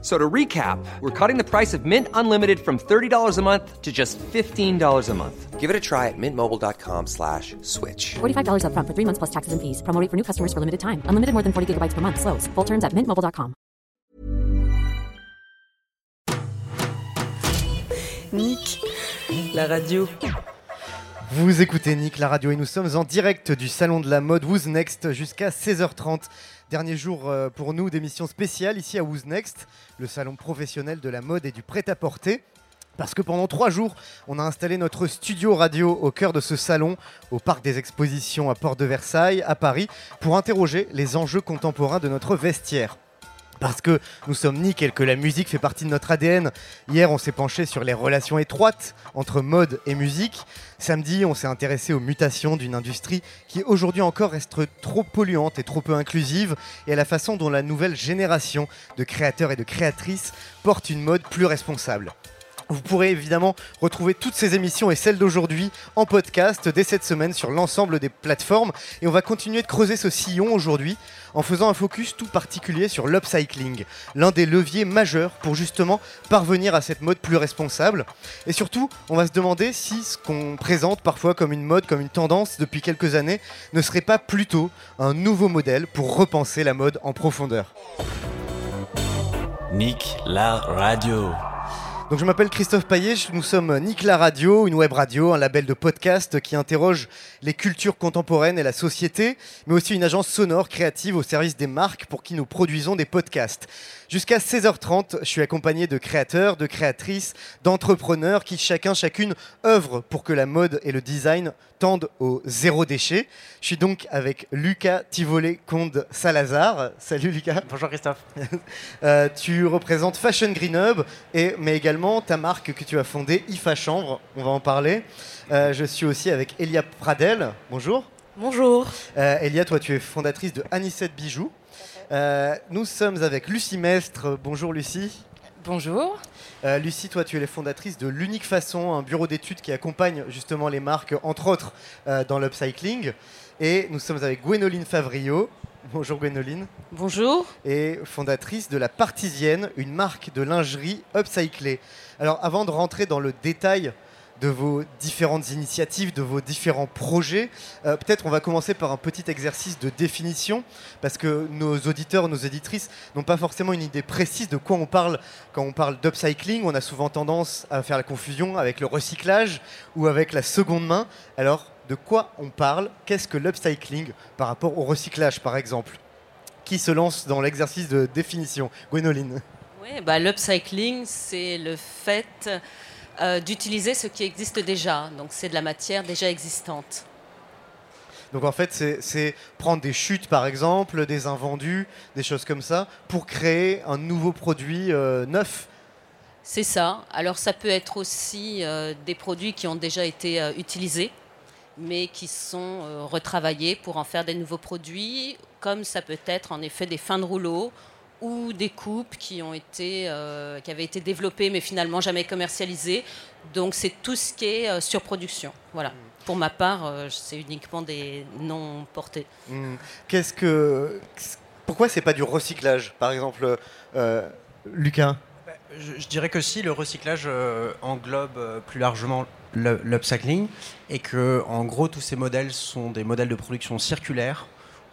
So to recap, we're cutting the price of Mint Unlimited from $30 a month to just $15 a month. Give it a try at mintmobile.com slash switch. $45 upfront for three months plus taxes and fees. Promo rate for new customers for limited time. Unlimited more than 40 gigabytes per month. Slows. Full terms at mintmobile.com. Nick, la radio. Vous écoutez Nick, la radio, et nous sommes en direct du salon de la mode Who's Next jusqu'à 16h30. Dernier jour euh, pour nous d'émission spéciale ici à Who's Next, le salon professionnel de la mode et du prêt-à-porter. Parce que pendant trois jours, on a installé notre studio radio au cœur de ce salon, au parc des expositions à Port de Versailles, à Paris, pour interroger les enjeux contemporains de notre vestiaire parce que nous sommes Nick que la musique fait partie de notre ADN. Hier, on s'est penché sur les relations étroites entre mode et musique. Samedi, on s'est intéressé aux mutations d'une industrie qui aujourd'hui encore reste trop polluante et trop peu inclusive, et à la façon dont la nouvelle génération de créateurs et de créatrices porte une mode plus responsable. Vous pourrez évidemment retrouver toutes ces émissions et celles d'aujourd'hui en podcast dès cette semaine sur l'ensemble des plateformes. Et on va continuer de creuser ce sillon aujourd'hui en faisant un focus tout particulier sur l'upcycling, l'un des leviers majeurs pour justement parvenir à cette mode plus responsable. Et surtout, on va se demander si ce qu'on présente parfois comme une mode, comme une tendance depuis quelques années, ne serait pas plutôt un nouveau modèle pour repenser la mode en profondeur. Nick la radio. Donc je m'appelle Christophe Paillet, nous sommes Nick la Radio, une web radio, un label de podcast qui interroge les cultures contemporaines et la société, mais aussi une agence sonore créative au service des marques pour qui nous produisons des podcasts. Jusqu'à 16h30, je suis accompagné de créateurs, de créatrices, d'entrepreneurs qui chacun, chacune œuvrent pour que la mode et le design tendent au zéro déchet. Je suis donc avec Lucas Tivolé Conde Salazar. Salut Lucas. Bonjour Christophe. Euh, tu représentes Fashion Green Hub, et, mais également ta marque que tu as fondée, IFA Chambre. On va en parler. Euh, je suis aussi avec Elia Pradel. Bonjour. Bonjour. Euh, Elia, toi tu es fondatrice de Anisette Bijoux. Euh, nous sommes avec Lucie Mestre. Bonjour Lucie. Bonjour. Euh, Lucie, toi tu es la fondatrice de l'Unique Façon, un bureau d'études qui accompagne justement les marques, entre autres euh, dans l'upcycling. Et nous sommes avec Gwénoline Favrio. Bonjour Gwénoline. Bonjour. Et fondatrice de La Partisienne, une marque de lingerie upcyclée. Alors avant de rentrer dans le détail de vos différentes initiatives, de vos différents projets. Euh, Peut-être on va commencer par un petit exercice de définition, parce que nos auditeurs, nos éditrices n'ont pas forcément une idée précise de quoi on parle quand on parle d'upcycling. On a souvent tendance à faire la confusion avec le recyclage ou avec la seconde main. Alors, de quoi on parle? Qu'est-ce que l'upcycling par rapport au recyclage, par exemple? Qui se lance dans l'exercice de définition? Gwénoline Oui, bah, l'upcycling, c'est le fait euh, d'utiliser ce qui existe déjà. Donc c'est de la matière déjà existante. Donc en fait, c'est- prendre des chutes, par exemple, des invendus, des choses comme ça, pour créer un nouveau produit euh, neuf. C'est ça. Alors ça peut être aussi euh, des produits qui ont déjà été euh, utilisés, mais qui sont retravaillés pour en faire des nouveaux produits, comme ça peut être en effet des fins de rouleau ou des coupes qui ont été euh, qui avaient été développées mais finalement jamais commercialisées. Donc c'est tout ce qui est euh, surproduction. Voilà. Pour ma part, euh, c'est uniquement des non portés. Hmm. Qu'est-ce que, pourquoi c'est pas du recyclage, par exemple, euh, Lucas? Je, je dirais que si le recyclage euh, englobe euh, plus largement l'upcycling et que en gros tous ces modèles sont des modèles de production circulaires,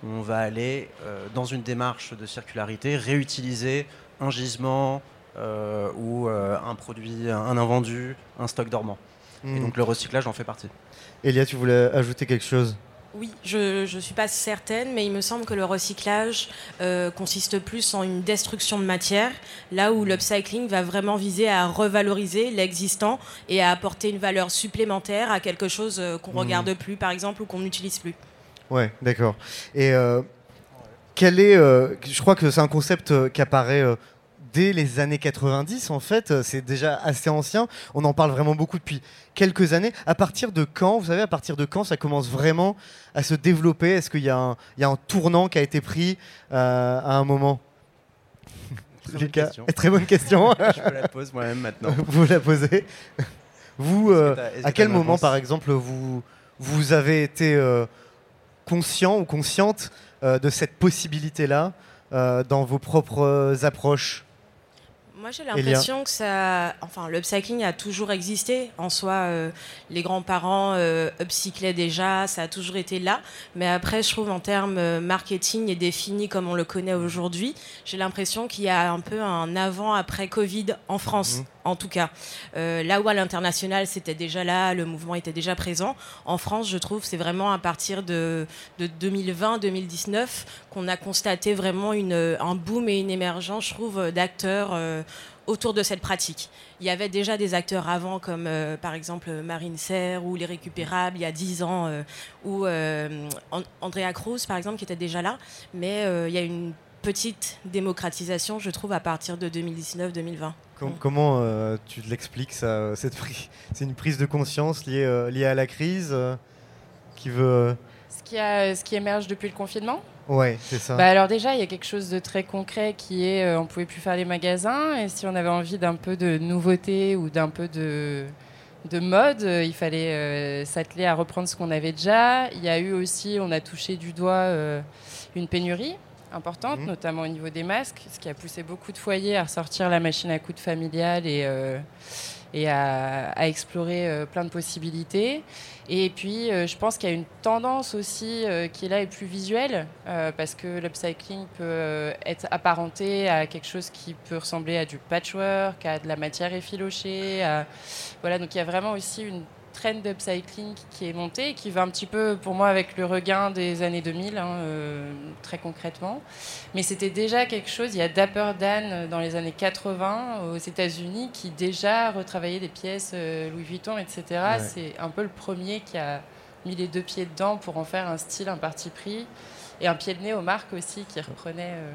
on va aller euh, dans une démarche de circularité réutiliser un gisement euh, ou euh, un produit, un invendu, un stock dormant. Et Hmm. donc le recyclage en fait partie. Elia, tu voulais ajouter quelque chose? Oui, je ne suis pas certaine, mais il me semble que le recyclage euh, consiste plus en une destruction de matière, là où l'upcycling va vraiment viser à revaloriser l'existant et à apporter une valeur supplémentaire à quelque chose qu'on ne Mhm. regarde plus, par exemple, ou qu'on n'utilise plus. Ouais, d'accord. Et euh, quel est, euh, je crois que c'est un concept euh, qui apparaît dès les années 90, en fait. C'est déjà assez ancien. On en parle vraiment beaucoup depuis quelques années. À partir de quand, vous savez, à partir de quand ça commence vraiment à se développer? Est-ce qu'il y, a un- il y a un tournant qui a été pris à un moment? Très bonne question. très bonne question. Je me la pose moi-même maintenant. vous la posez. Vous, que à que quel moment, par exemple, vous, vous avez été conscient ou consciente euh, de cette possibilité-là euh, dans vos propres approches? Moi, j'ai l'impression que ça. Enfin, l'upcycling a toujours existé. En soi, euh, les grands-parents euh, upcyclaient déjà, ça a toujours été là. Mais après, je trouve en termes marketing et défini comme on le connaît aujourd'hui, j'ai l'impression qu'il y a un peu un avant-après Covid en France. Mhm. En tout cas, Euh, là où à l'international c'était déjà là, le mouvement était déjà présent. En France, je trouve, c'est vraiment à partir de, de 2020-2019 qu'on a constaté vraiment un boom et une émergence, je trouve, d'acteurs euh, autour de cette pratique. Il y avait déjà des acteurs avant, comme euh, par exemple Marine Serre ou Les Récupérables, il y a 10 ans, ou An- Andrea Cruz, par exemple, qui était déjà là. Mais il y a une petite démocratisation, je trouve, à partir de 2019-2020. Com- Comment euh, tu l'expliques ça cette pri- C'est une prise de conscience liée, euh, liée à la crise euh, qui veut. Ce qui, a, ce qui émerge depuis le confinement Ouais, c'est ça. Bah alors déjà, il y a quelque chose de très concret qui est, euh, on pouvait plus faire les magasins et si on avait envie d'un peu de nouveauté ou d'un peu de, de mode, euh, il fallait euh, s'atteler à reprendre ce qu'on avait déjà. Il y a eu aussi, on a touché du doigt euh, une pénurie importante, Mhm. notamment au niveau des masques, ce qui a poussé beaucoup de foyers à ressortir la machine à coudre familiale et, euh, et à, à explorer euh, plein de possibilités. Et puis, euh, je pense qu'il y a une tendance aussi qui est là et plus visuelle, parce que l'upcycling peut être apparenté à quelque chose qui peut ressembler à du patchwork, à de la matière effilochée. à- Voilà, donc il y a vraiment aussi une trend d'upcycling qui est montée et qui va un petit peu, pour moi, avec le regain des années 2000, hein, euh, très concrètement. Mais c'était déjà quelque chose. Il y a Dapper Dan dans les années 80 aux États-Unis qui déjà retravaillait des pièces euh, Louis Vuitton, etc. Ouais. C'est un peu le premier qui a mis les deux pieds dedans pour en faire un style, un parti pris. Et un pied de nez aux marques aussi qui reprenait. euh,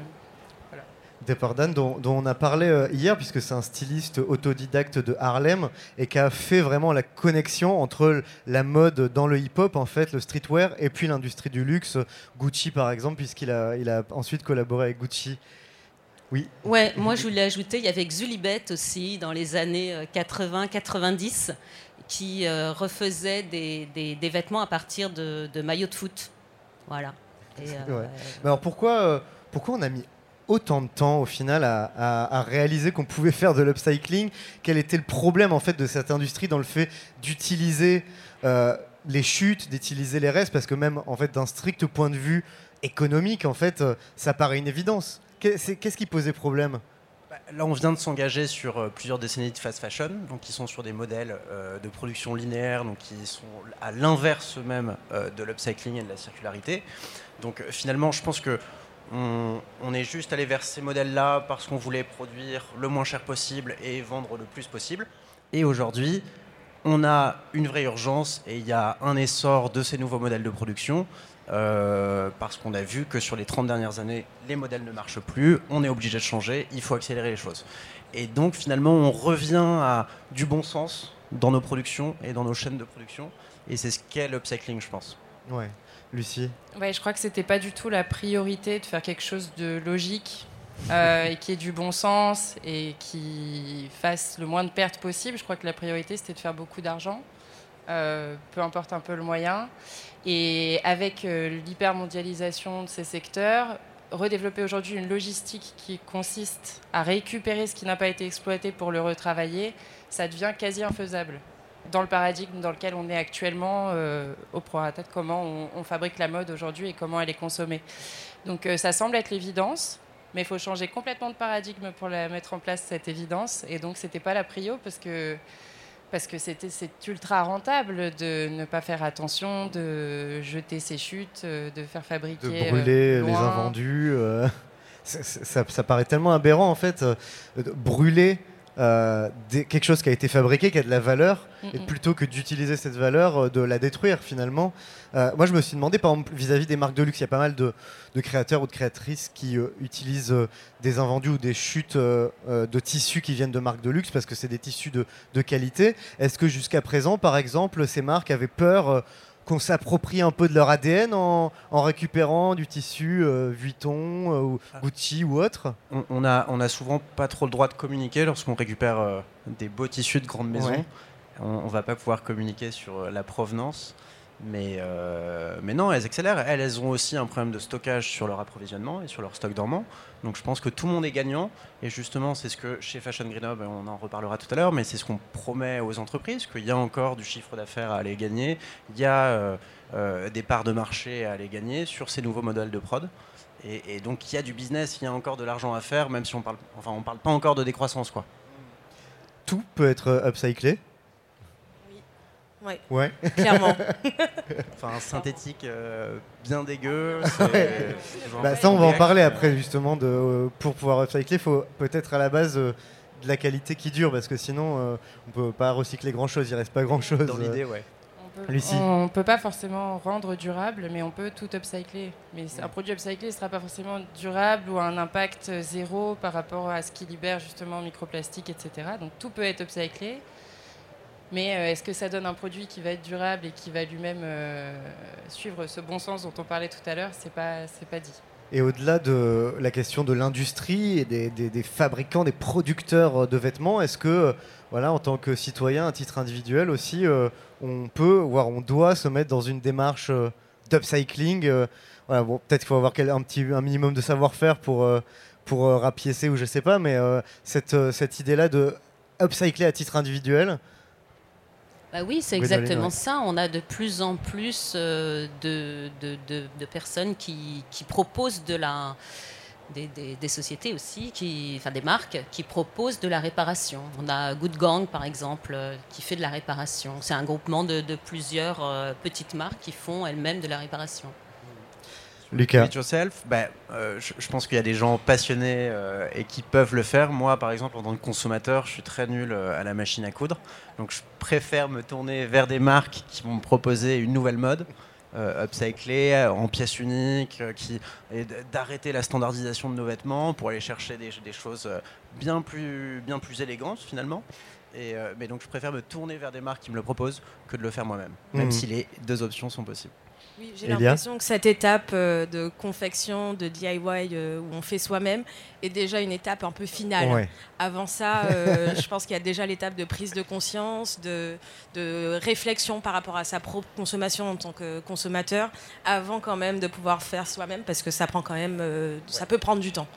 Depardan, dont, dont on a parlé euh, hier, puisque c'est un styliste autodidacte de Harlem et qui a fait vraiment la connexion entre la mode dans le hip-hop, en fait, le streetwear, et puis l'industrie du luxe, Gucci par exemple, puisqu'il a, il a ensuite collaboré avec Gucci. Oui, Ouais, moi je voulais ajouter, il y avait Xulibet aussi dans les années euh, 80-90 qui euh, refaisait des, des- des vêtements à partir de, de maillots de foot. Voilà. Et, euh, Ouais. Mais alors pourquoi, euh, pourquoi on a mis autant de temps au final à, réaliser qu'on pouvait faire de l'upcycling. Quel était le problème en fait de cette industrie dans le fait d'utiliser euh, les chutes, d'utiliser les restes? Parce que même en fait d'un strict point de vue économique, en fait, euh, ça paraît une évidence. Qu'est-ce qui posait problème? Bah, Là, on vient de s'engager sur euh, plusieurs décennies de fast fashion, donc qui sont sur des modèles de production linéaire, donc qui sont à l'inverse même euh, de l'upcycling et de la circularité. Donc finalement, je pense que on, est juste allé vers ces modèles-là parce qu'on voulait produire le moins cher possible et vendre le plus possible. Et aujourd'hui, on a une vraie urgence et il y a un essor de ces nouveaux modèles de production euh, parce qu'on a vu que sur les 30 dernières années, les modèles ne marchent plus, on est obligé de changer, il faut accélérer les choses. Et donc finalement, on revient à du bon sens dans nos productions et dans nos chaînes de production, et c'est ce qu'est l'upcycling, je pense. Ouais, Lucie. Ouais, je crois que c'était pas du tout la priorité de faire quelque chose de logique euh, et qui ait du bon sens et qui fasse le moins de pertes possible. Je crois que la priorité c'était de faire beaucoup d'argent, euh, peu importe un peu le moyen. Et avec euh, l'hypermondialisation de ces secteurs, redévelopper aujourd'hui une logistique qui consiste à récupérer ce qui n'a pas été exploité pour le retravailler, ça devient quasi infaisable dans le paradigme dans lequel on est actuellement euh, au prorata de comment on, on fabrique la mode aujourd'hui et comment elle est consommée. Donc euh, ça semble être l'évidence, mais il faut changer complètement de paradigme pour la mettre en place cette évidence. Et donc c'était pas la prio parce que parce que c'est ultra rentable de ne pas faire attention, de jeter ses chutes, euh, de faire de fabriquer brûler euh, les loin. invendus. ça, ça paraît tellement aberrant en fait, de brûler euh, des- quelque chose qui a été fabriqué, qui a de la valeur, et Mm, plutôt que d'utiliser cette valeur, euh, de la détruire finalement. Euh, moi je me suis demandé par exemple vis-à-vis des marques de luxe, il y a pas mal de, de créateurs ou de créatrices qui utilisent des invendus ou des chutes de tissus qui viennent de marques de luxe parce que c'est des tissus de, de qualité. Est-ce que jusqu'à présent, par exemple, ces marques avaient peur qu'on s'approprie un peu de leur ADN en, en récupérant du tissu euh, Vuitton euh, ou Gucci ou autre On, on a, on a souvent pas trop le droit de communiquer lorsqu'on récupère euh, des beaux tissus de grandes maisons. Ouais. On, on va pas pouvoir communiquer sur euh, la provenance. Mais, mais non, elles accélèrent. Elles, elles ont aussi un problème de stockage sur leur approvisionnement et sur leur stock dormant. Donc je pense que tout le monde est gagnant. Et justement, c'est ce que chez Fashion Grenoble, on en reparlera tout à l'heure, mais c'est ce qu'on promet aux entreprises, qu'il y a encore du chiffre d'affaires à aller gagner. Il y a euh, euh, des parts de marché à aller gagner sur ces nouveaux modèles de prod. Et, et donc il y a du business, il y a encore de l'argent à faire, même si on parle, enfin, parle pas encore de décroissance. Quoi. Tout peut être euh, upcyclé Ouais, Ouais. clairement. Enfin, synthétique euh, bien dégueu. Bah, ça, on va en parler après, justement. De, euh, pour pouvoir upcycler, il faut peut-être à la base euh, de la qualité qui dure, parce que sinon, euh, on peut pas recycler grand-chose, il reste pas grand-chose. Dans l'idée, ouais. On peut, Lucie. on peut pas forcément rendre durable, mais on peut tout upcycler. Mais c'est- un produit upcyclé ne sera pas forcément durable ou un impact zéro par rapport à ce qui libère justement microplastique, etc. Donc tout peut être upcyclé. Mais euh, est-ce que ça donne un produit qui va être durable et qui va lui-même euh, suivre ce bon sens dont on parlait tout à l'heure C'est pas, c'est pas dit. Et au-delà de la question de l'industrie et des, fabricants, des producteurs de vêtements, est-ce que, euh, voilà, en tant que citoyen, à titre individuel aussi, euh, on peut, voire on doit se mettre dans une démarche euh, d'upcycling euh, voilà, bon, Peut-être qu'il faut avoir un, petit, un minimum de savoir-faire pour, euh, pour euh, rapiécer ou je sais pas, mais euh, cette, euh, cette idée-là de upcycler à titre individuel, Bah oui, c'est exactement ça. On a de plus en plus euh, de, de- de- de personnes qui, qui proposent de la. Des, des- des sociétés aussi, qui, enfin des marques qui proposent de la réparation. On a Good Gang par exemple euh, qui fait de la réparation. C'est un groupement de, de plusieurs euh, petites marques qui font elles-mêmes de la réparation. Lucas. It yourself, bah, euh, je, je pense qu'il y a des gens passionnés euh, et qui peuvent le faire. Moi, par exemple, en tant que consommateur, je suis très nul euh, à la machine à coudre. Donc, je préfère me tourner vers des marques qui vont me proposer une nouvelle mode, euh, upcyclée, en pièces uniques, qui, et d'arrêter la standardisation de nos vêtements pour aller chercher des, des choses bien plus, bien plus élégantes, finalement. Et, euh, mais donc, je préfère me tourner vers des marques qui me le proposent que de le faire moi-même, même Mhm. si les deux options sont possibles. Oui, j'ai l'impression que cette étape euh, de confection, de DIY, euh, où on fait soi-même, est déjà une étape un peu finale. Ouais. Avant ça, euh, je pense qu'il y a déjà l'étape de prise de conscience, de, de réflexion par rapport à sa propre consommation en tant que consommateur, avant quand même de pouvoir faire soi-même, parce que ça prend quand même, euh, ça peut prendre du temps.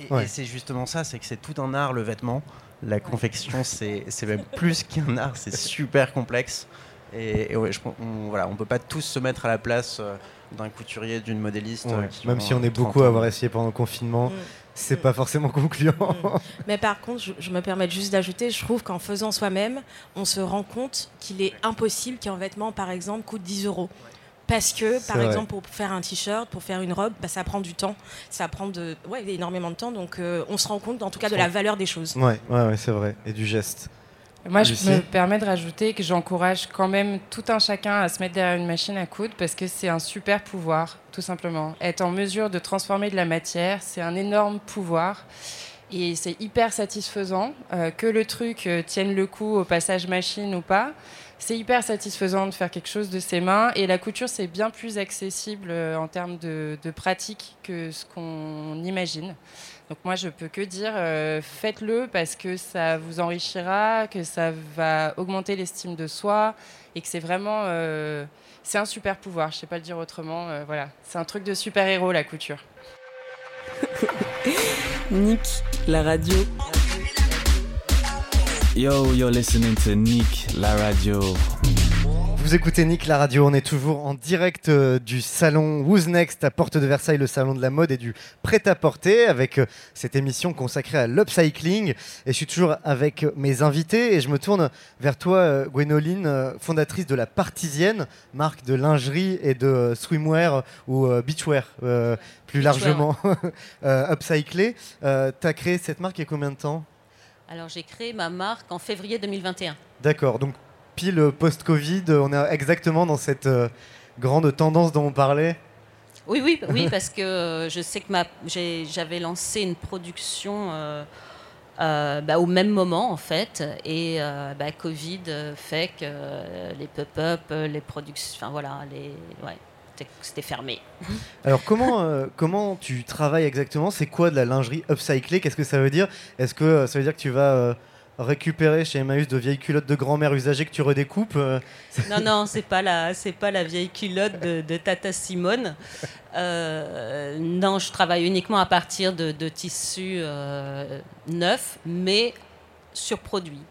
Et, Ouais. et c'est justement ça, c'est que c'est tout un art le vêtement. La confection, c'est c'est même plus qu'un art, c'est super complexe. Et, et ouais, je, on, voilà, on peut pas tous se mettre à la place euh, d'un couturier, d'une modéliste. Ouais. euh, qui Même si on est 30 beaucoup à avoir essayé pendant le confinement, Mm. c'est Mm. pas forcément concluant. Mais par contre, je, je me permets juste d'ajouter, je trouve qu'en faisant soi-même, on se rend compte qu'il est impossible qu'un vêtement, par exemple, coûte 10 euros. Parce que, par vrai. exemple, pour faire un t-shirt, pour faire une robe, bah, ça prend du temps. Ça prend de, ouais, énormément de temps. Donc, euh, on se rend compte, en tout cas, de la valeur des choses. ouais, ouais, ouais, c'est vrai. Et du geste. Moi, je Lucie me permets de rajouter que j'encourage quand même tout un chacun à se mettre derrière une machine à coudre parce que c'est un super pouvoir, tout simplement. Être en mesure de transformer de la matière, c'est un énorme pouvoir. Et c'est hyper satisfaisant euh, que le truc euh, tienne le coup au passage machine ou pas. C'est hyper satisfaisant de faire quelque chose de ses mains. Et la couture, c'est bien plus accessible euh, en termes de, de pratique que ce qu'on imagine. Donc moi, je peux que dire, euh, faites-le parce que ça vous enrichira, que ça va augmenter l'estime de soi et que c'est vraiment, euh, c'est un super pouvoir. Je sais pas le dire autrement. euh, voilà, c'est un truc de super héros la couture. Nick, la radio. Yo, you're listening to Nick, la radio. Vous écoutez Nick la radio, on est toujours en direct euh, du salon Who's Next à Porte de Versailles, le salon de la mode et du prêt-à-porter, avec euh, cette émission consacrée à l'upcycling. Et je suis toujours avec euh, mes invités et je me tourne vers toi, euh, Gwénoline, fondatrice de la Partisienne, marque de lingerie et de swimwear ou beachwear, plus largement upcyclé. tu as créé cette marque il y a combien de temps? Alors j'ai créé ma marque en février 2021. D'accord, donc pile post-Covid, on est exactement dans cette euh, grande tendance dont on parlait. Oui, oui, oui, parce que euh, je sais que ma- j'avais lancé une production euh, euh, bah, au même moment en fait. Et euh, bah, Covid fait que les pop-up, les productions, enfin voilà, les, ouais, c'était- fermé. Alors comment, comment tu travailles exactement? C'est quoi de la lingerie upcyclée? Qu'est-ce que ça veut dire? Est-ce que ça veut dire que tu vas récupérer chez Emmaüs de vieilles culottes de grand-mère usagées que tu redécoupes euh, Non, non, c'est pas la, c'est pas la vieille culotte de, de Tata Simone. Euh, non, je travaille uniquement à partir de, de tissus euh, neufs, mais surproduits.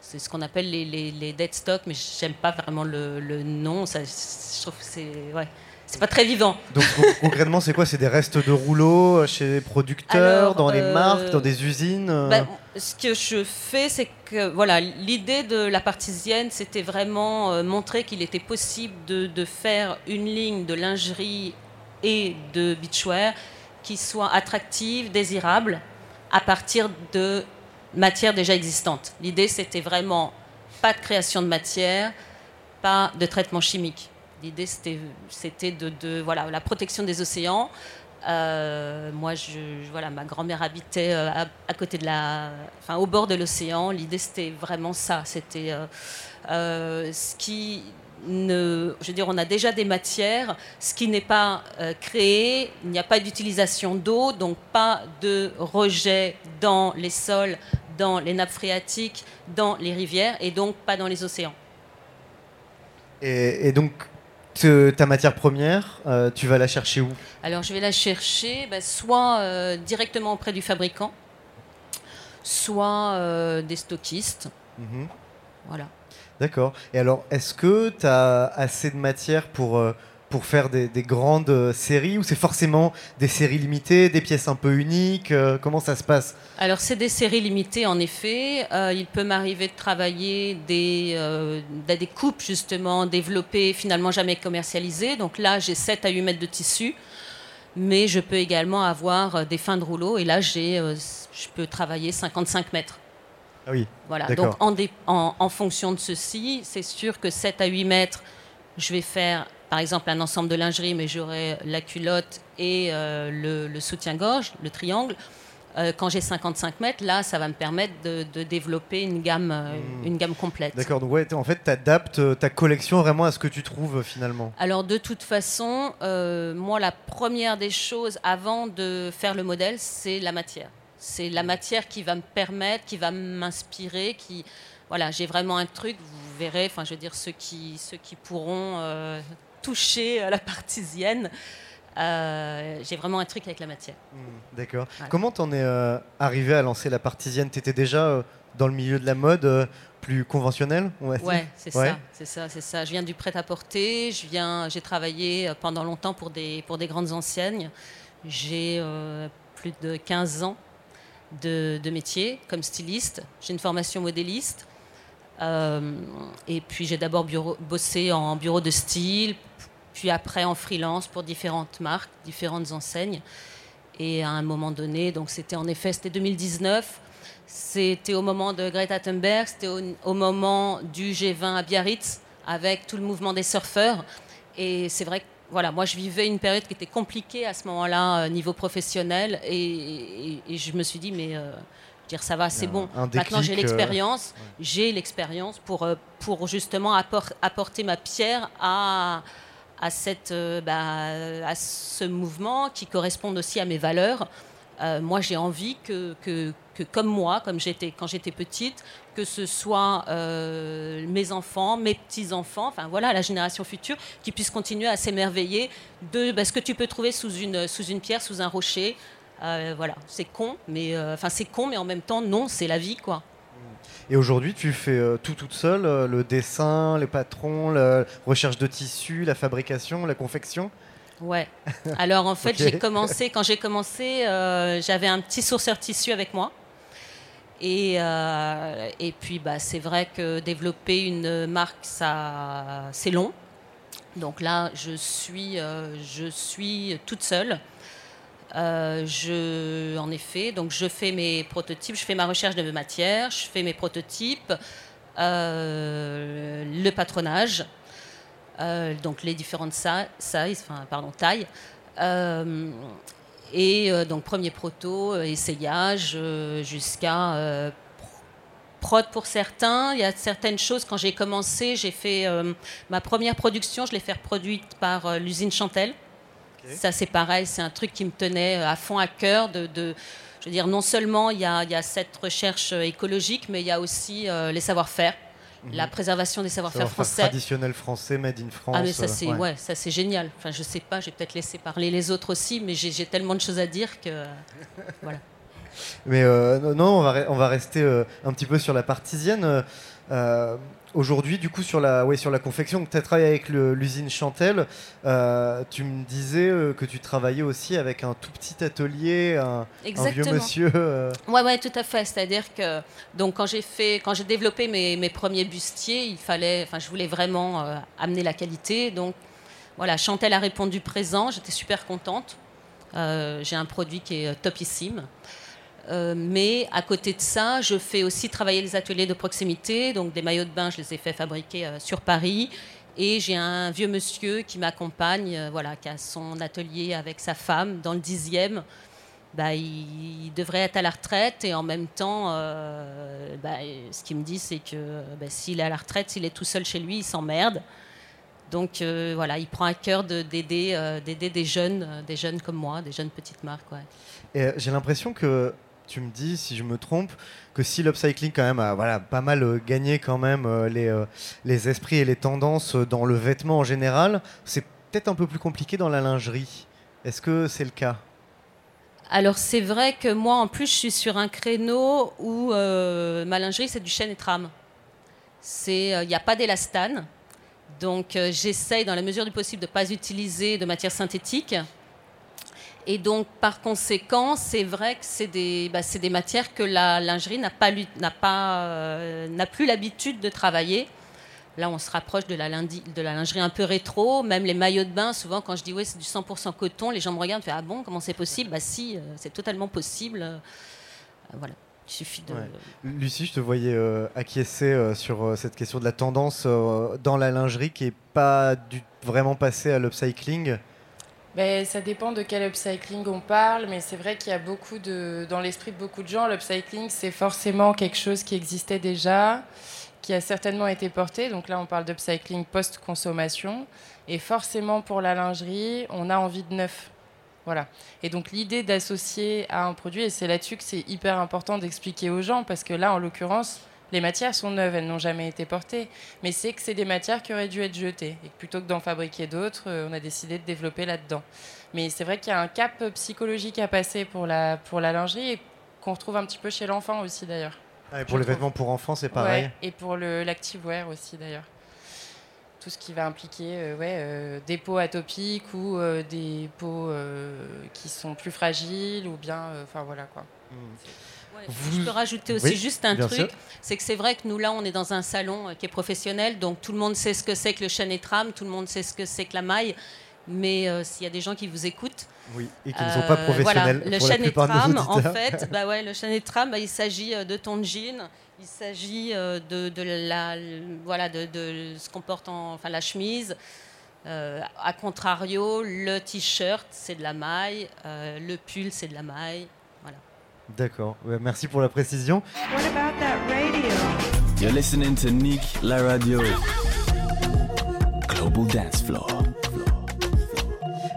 C'est ce qu'on appelle les, les, les dead stock, mais j'aime pas vraiment le, le nom. Ça, je trouve que c'est, ouais, c'est pas très vivant. Donc con- concrètement, c'est quoi? C'est des restes de rouleaux chez les producteurs, Alors, dans les marques, dans des usines Ben, ce que je fais, c'est que voilà, l'idée de la partisienne, c'était vraiment euh, montrer qu'il était possible de, faire une ligne de lingerie et de beachwear qui soit attractive, désirable, à partir de matières déjà existantes. L'idée, c'était vraiment pas de création de matière, pas de traitement chimique. L'idée, c'était, c'était de, de- voilà, la protection des océans. Euh, moi, voilà, ma grand-mère habitait euh, à, côté de la, enfin, au bord de l'océan. L'idée, c'était vraiment ça. C'était euh, ce qui ne, je veux dire, on a déjà des matières. Ce qui n'est pas créé, il n'y a pas d'utilisation d'eau, donc pas de rejet dans les sols, dans les nappes phréatiques, dans les rivières, et donc pas dans les océans. et donc, te- ta matière première, euh, tu vas la chercher où? Alors je vais la chercher bah, soit euh, directement auprès du fabricant, soit euh, des stockistes. Mhm. Voilà. D'accord. Et alors, est-ce que tu as assez de matière pour, pour faire des, des grandes euh, séries ou c'est forcément des séries limitées, des pièces un peu uniques euh, Comment ça se passe? Alors c'est des séries limitées en effet. Euh, il peut m'arriver de travailler des, euh, des coupes justement développées, finalement jamais commercialisées. Donc là j'ai 7 à 8 mètres de tissu. Mais je peux également avoir des fins de rouleau et là j'ai, je peux travailler 55 mètres. Ah oui. Voilà, donc en, en, en fonction de ceci, c'est sûr que 7 à 8 mètres, je vais faire par exemple un ensemble de lingerie, mais j'aurai la culotte et euh, le, le soutien-gorge, le triangle. Euh, quand j'ai 55 mètres, là, ça va me permettre de, de développer une gamme, euh, une gamme complète. Hmm. D'accord. Donc, ouais, en fait, tu adaptes ta collection vraiment à ce que tu trouves finalement. Alors de toute façon, moi la première des choses avant de faire le modèle, c'est la matière. C'est la matière qui va me permettre, qui va m'inspirer, qui voilà, j'ai vraiment un truc. Vous verrez, enfin je veux dire ceux qui ceux qui pourront euh, toucher à la partisienne, euh, j'ai vraiment un truc avec la matière. D'accord. Voilà. Comment t'en es euh, arrivé à lancer la partisienne? T'étais déjà euh, dans le milieu de la mode euh, plus conventionnel on va dire? Ouais, c'est Ouais. ça, c'est ça, c'est ça. Je viens du prêt-à-porter. Je viens, j'ai travaillé euh, pendant longtemps pour des pour des grandes enseignes. J'ai euh, plus de 15 ans de, de métier comme styliste. J'ai une formation modéliste. Euh, et puis j'ai d'abord bossé en bureau de style, puis après en freelance pour différentes marques, différentes enseignes. Et à un moment donné, donc c'était en effet, c'était 2019. C'était au moment de Greta Thunberg, c'était au, moment du G20 à Biarritz, avec tout le mouvement des surfeurs. Et c'est vrai que voilà, moi je vivais une période qui était compliquée à ce moment-là, euh, niveau professionnel. Et, je me suis dit, mais euh, dire, ça va, c'est bon. Maintenant j'ai euh, l'expérience, j'ai l'expérience pour, euh, pour justement appor- apporter ma pierre à, à, cette, euh, bah, à ce mouvement qui correspond aussi à mes valeurs. Euh, moi, j'ai envie que, que, que, comme moi, comme j'étais quand j'étais petite, que ce soit euh, mes enfants, mes petits-enfants, enfin voilà, la génération future, qui puissent continuer à s'émerveiller de bah, ce que tu peux trouver sous une, sous une pierre, sous un rocher. Euh, voilà, c'est con, mais euh, enfin c'est con, mais en même temps non, c'est la vie quoi. Et aujourd'hui, tu fais euh, tout toute seule le dessin, les patrons, la recherche de tissus, la fabrication, la confection? Ouais. Alors en fait, j'ai commencé quand j'ai commencé, euh, j'avais un petit sourceur tissu avec moi. Et, euh, et puis bah, c'est vrai que développer une marque, ça, c'est long. Donc là, je suis, euh, je suis toute seule. Euh, je, en effet, donc je fais mes prototypes, je fais ma recherche de matière, je fais mes prototypes, euh, le patronage, euh, donc les différentes pardon, tailles. Et donc premier proto, essayage, jusqu'à prod pour certains. Il y a certaines choses, quand j'ai commencé, j'ai fait ma première production, je l'ai fait produite par l'usine Chantel. Ça c'est pareil, c'est un truc qui me tenait euh, à fond à cœur. De, de- je veux dire, non seulement il y a, il y a cette recherche euh, écologique, mais il y a aussi euh, les savoir-faire, la préservation des savoir-faire Savoir-faire français. traditionnel français, made in France. Ah mais ça c'est ouais. ça c'est génial. Enfin je sais pas, j'ai peut-être laissé parler les autres aussi, mais j'ai tellement de choses à dire que voilà. Mais euh, non, on va, re- on va rester euh, un petit peu sur la partisienne. Euh, Aujourd'hui, du coup, sur la, ouais, sur la confection, tu as travaillé avec l'usine Chantel. Euh, tu me disais euh, que tu travaillais aussi avec un tout petit atelier, un, un vieux monsieur. euh, Ouais, ouais, tout à fait. C'est-à-dire que donc quand j'ai fait, quand j'ai développé mes, mes premiers bustiers, il fallait, enfin, je voulais vraiment amener la qualité. Donc voilà, Chantel a répondu présent. J'étais super contente. J'ai un produit qui est topissime. Euh, mais à côté de ça, je fais aussi travailler les ateliers de proximité. Donc des maillots de bain, je les ai fait fabriquer euh, sur Paris. Et j'ai un vieux monsieur qui m'accompagne, euh, voilà, qui a son atelier avec sa femme dans le dixième. Bah, il, devrait être à la retraite et en même temps, bah, ce qu'il me dit, c'est que bah, s'il est à la retraite, s'il est tout seul chez lui, il s'emmerde. Donc voilà, il prend à cœur de- d'aider d'aider des jeunes, des jeunes comme moi, des jeunes petites marques. j'ai l'impression que tu me dis, si je me trompe, que si l'upcycling quand même a voilà, pas mal euh, gagné quand même euh, les, euh, les esprits et les tendances dans le vêtement en général, c'est peut-être un peu plus compliqué dans la lingerie. Est-ce que c'est le cas? Alors c'est vrai que moi, en plus, je suis sur un créneau où ma lingerie, c'est du chêne et trame. Il n'y a pas d'élastane. Donc j'essaye, dans la mesure du possible, de ne pas utiliser de matière synthétique. Et donc, par conséquent, c'est vrai que c'est des, bah, des matières que la lingerie n'a euh, plus l'habitude de travailler. Là, on se rapproche de la, lingerie un peu rétro. Même les maillots de bain, souvent, quand je dis ouais, c'est du 100% coton, les gens me regardent et font Ah bon, comment c'est possible? Bah si, euh, c'est totalement possible. Euh, voilà, il suffit de. Lucie, je te voyais euh, acquiescer euh, sur cette question de la tendance dans la lingerie qui est pas du, vraiment passée à l'upcycling. Ben, ça dépend de quel upcycling on parle, mais c'est vrai qu'il y a beaucoup de, dans l'esprit de beaucoup de gens, l'upcycling c'est forcément quelque chose qui existait déjà, qui a certainement été porté. Donc là, on parle d'upcycling post-consommation, et forcément pour la lingerie, on a envie de neuf. Voilà. Et donc l'idée d'associer à un produit, et c'est là-dessus que c'est hyper important d'expliquer aux gens, parce que là, en l'occurrence, les matières sont neuves, elles n'ont jamais été portées, mais c'est que c'est des matières qui auraient dû être jetées, et que plutôt que d'en fabriquer d'autres, euh, on a décidé de développer là-dedans. Mais c'est vrai qu'il y a un cap psychologique à passer pour la, pour la lingerie, et qu'on retrouve un petit peu chez l'enfant aussi d'ailleurs. Ah, et pour les trouve. vêtements pour enfants, c'est pareil. Ouais, et pour l'activewear aussi d'ailleurs. Tout ce qui va impliquer euh, ouais, euh, des peaux atopiques ou euh, des peaux qui sont plus fragiles ou bien, enfin voilà quoi. Ouais, Vous- Je peux rajouter aussi Oui, juste un truc, c'est que c'est vrai que nous là on est dans un salon euh, qui est professionnel, donc tout le monde sait ce que c'est que le chêne et trame, tout le monde sait ce que c'est que la maille, mais euh, s'il y a des gens qui vous écoutent, Oui, et qui ne sont pas euh, professionnels. Voilà, le pour chêne et trame, en fait, bah ouais, le chêne et trame, bah, il s'agit de ton jean, il s'agit de, de la, voilà, de, de ce qu'on porte en, enfin la chemise. Euh, a contrario, le t-shirt c'est de la maille, euh, le pull c'est de la maille. D'accord, Ouais, merci pour la précision. You're listening to Nick La Radio. Global Dance Floor.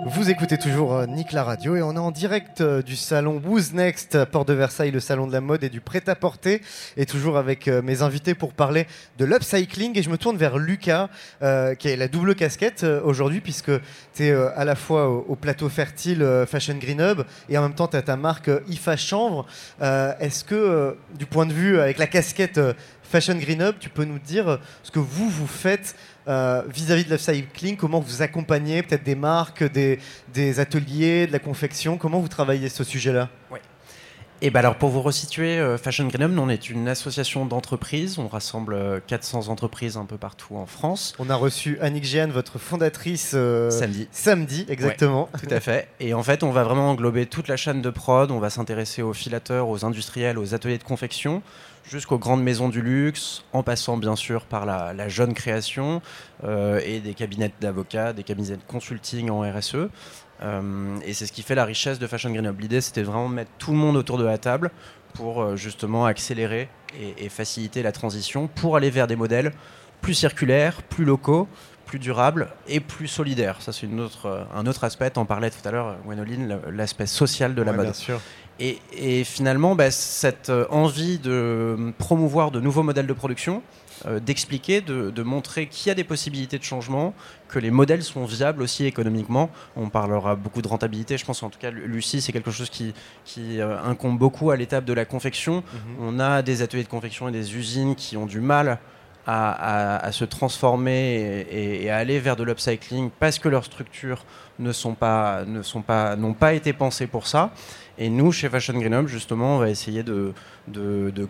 Vous écoutez toujours euh, Nick la radio et on est en direct euh, du salon Who's Next, à Porte de Versailles, le salon de la mode et du prêt-à-porter. Et toujours avec euh, mes invités pour parler de l'upcycling. Et je me tourne vers Lucas, euh, qui a la double casquette euh, aujourd'hui, puisque tu es à la fois au, au plateau fertile euh, Fashion Green Hub et en même temps tu as ta marque euh, IFA Chanvre. Euh, Est-ce que, euh, du point de vue avec la casquette euh, Fashion Green Hub, tu peux nous dire euh, ce que vous, vous faites euh, vis-à-vis de l'upcycling, comment vous accompagnez peut-être des marques, des, des ateliers, de la confection, comment vous travaillez ce sujet-là? Et ben alors pour vous resituer, euh, Fashion Green Hub, nous, on est une association d'entreprises. On rassemble euh, 400 entreprises un peu partout en France. On a reçu Annick Jeanne, votre fondatrice, euh, Samedi. Samedi, exactement. Tout à fait. Et en fait, on va vraiment englober toute la chaîne de prod. On va s'intéresser aux filateurs, aux industriels, aux ateliers de confection, jusqu'aux grandes maisons du luxe, en passant bien sûr par la, la jeune création euh, et des cabinets d'avocats, des cabinets de consulting en RSE. Euh, et c'est ce qui fait la richesse de Fashion Up. L'idée, c'était vraiment de mettre tout le monde autour de la table pour euh, justement accélérer et, et faciliter la transition pour aller vers des modèles plus circulaires, plus locaux, plus durables et plus solidaires. Ça, c'est une autre, un autre aspect. On parlait tout à l'heure, Gwenoline, l'aspect social de la Ouais, mode. bien sûr. Et, et finalement, bah, cette euh, envie de promouvoir de nouveaux modèles de production, euh, d'expliquer, de, de montrer qu'il y a des possibilités de changement, que les modèles sont viables aussi économiquement. On parlera beaucoup de rentabilité. Je pense en tout cas, Lu- Lucie, c'est quelque chose qui, qui euh, incombe beaucoup à l'étape de la confection. On a des ateliers de confection et des usines qui ont du mal à, à- à se transformer et, et- et à aller vers de l'upcycling parce que leurs structures ne sont pas, ne sont pas, n'ont pas été pensées pour ça. Et nous, chez Fashion Up, justement, on va essayer de,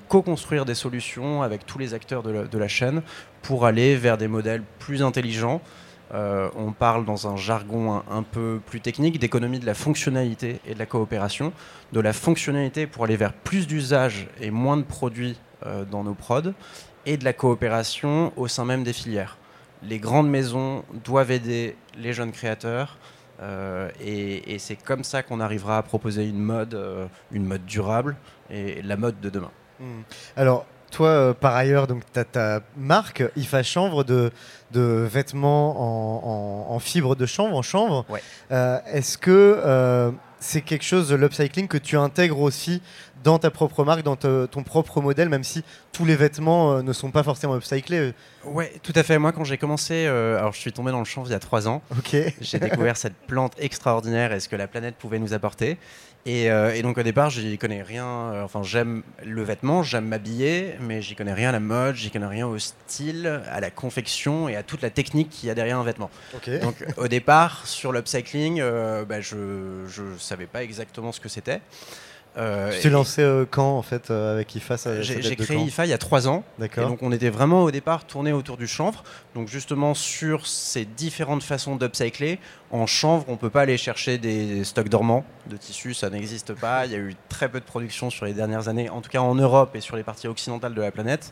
co-construire des solutions avec tous les acteurs de la, chaîne pour aller vers des modèles plus intelligents. Euh, on parle dans un jargon un, un peu plus technique d'économie de la fonctionnalité et de la coopération, de la fonctionnalité pour aller vers plus d'usages et moins de produits euh, dans nos prods, et de la coopération au sein même des filières. Les grandes maisons doivent aider les jeunes créateurs, euh, et, et c'est comme ça qu'on arrivera à proposer une mode, euh, une mode durable et la mode de demain. Hmm. Alors, toi, euh, par ailleurs, donc tu as ta marque IFA Chanvre de, de vêtements en, en- en fibre de chanvre, en chanvre. Ouais. Est-ce que c'est quelque chose de l'upcycling que tu intègres aussi dans ta propre marque, dans te- ton propre modèle, même si tous les vêtements euh, ne sont pas forcément upcyclés Ouais, tout à fait. Moi, quand j'ai commencé, euh, alors je suis tombé dans le chanvre il y a trois ans. Ok. J'ai découvert cette plante extraordinaire et ce que la planète pouvait nous apporter. Et, euh, et donc au départ, j'y connais rien. euh, enfin, j'aime le vêtement, j'aime m'habiller, mais j'y connais rien à la mode, j'y connais rien au style, à la confection et à toute la technique qu'il y a derrière un vêtement. Donc au départ, sur l'upcycling, euh, bah, je ne savais pas exactement ce que c'était. Euh, tu t'es lancé euh, quand, en fait, euh, avec IFA j'ai créé IFA il y a trois ans. Et D'accord. donc on était vraiment au départ tourné autour du chanvre. Donc justement sur ces différentes façons d'upcycler, en chanvre on peut pas aller chercher des stocks dormants de tissus, ça n'existe pas. Il y a eu très peu de production sur les dernières années, en tout cas en Europe et sur les parties occidentales de la planète.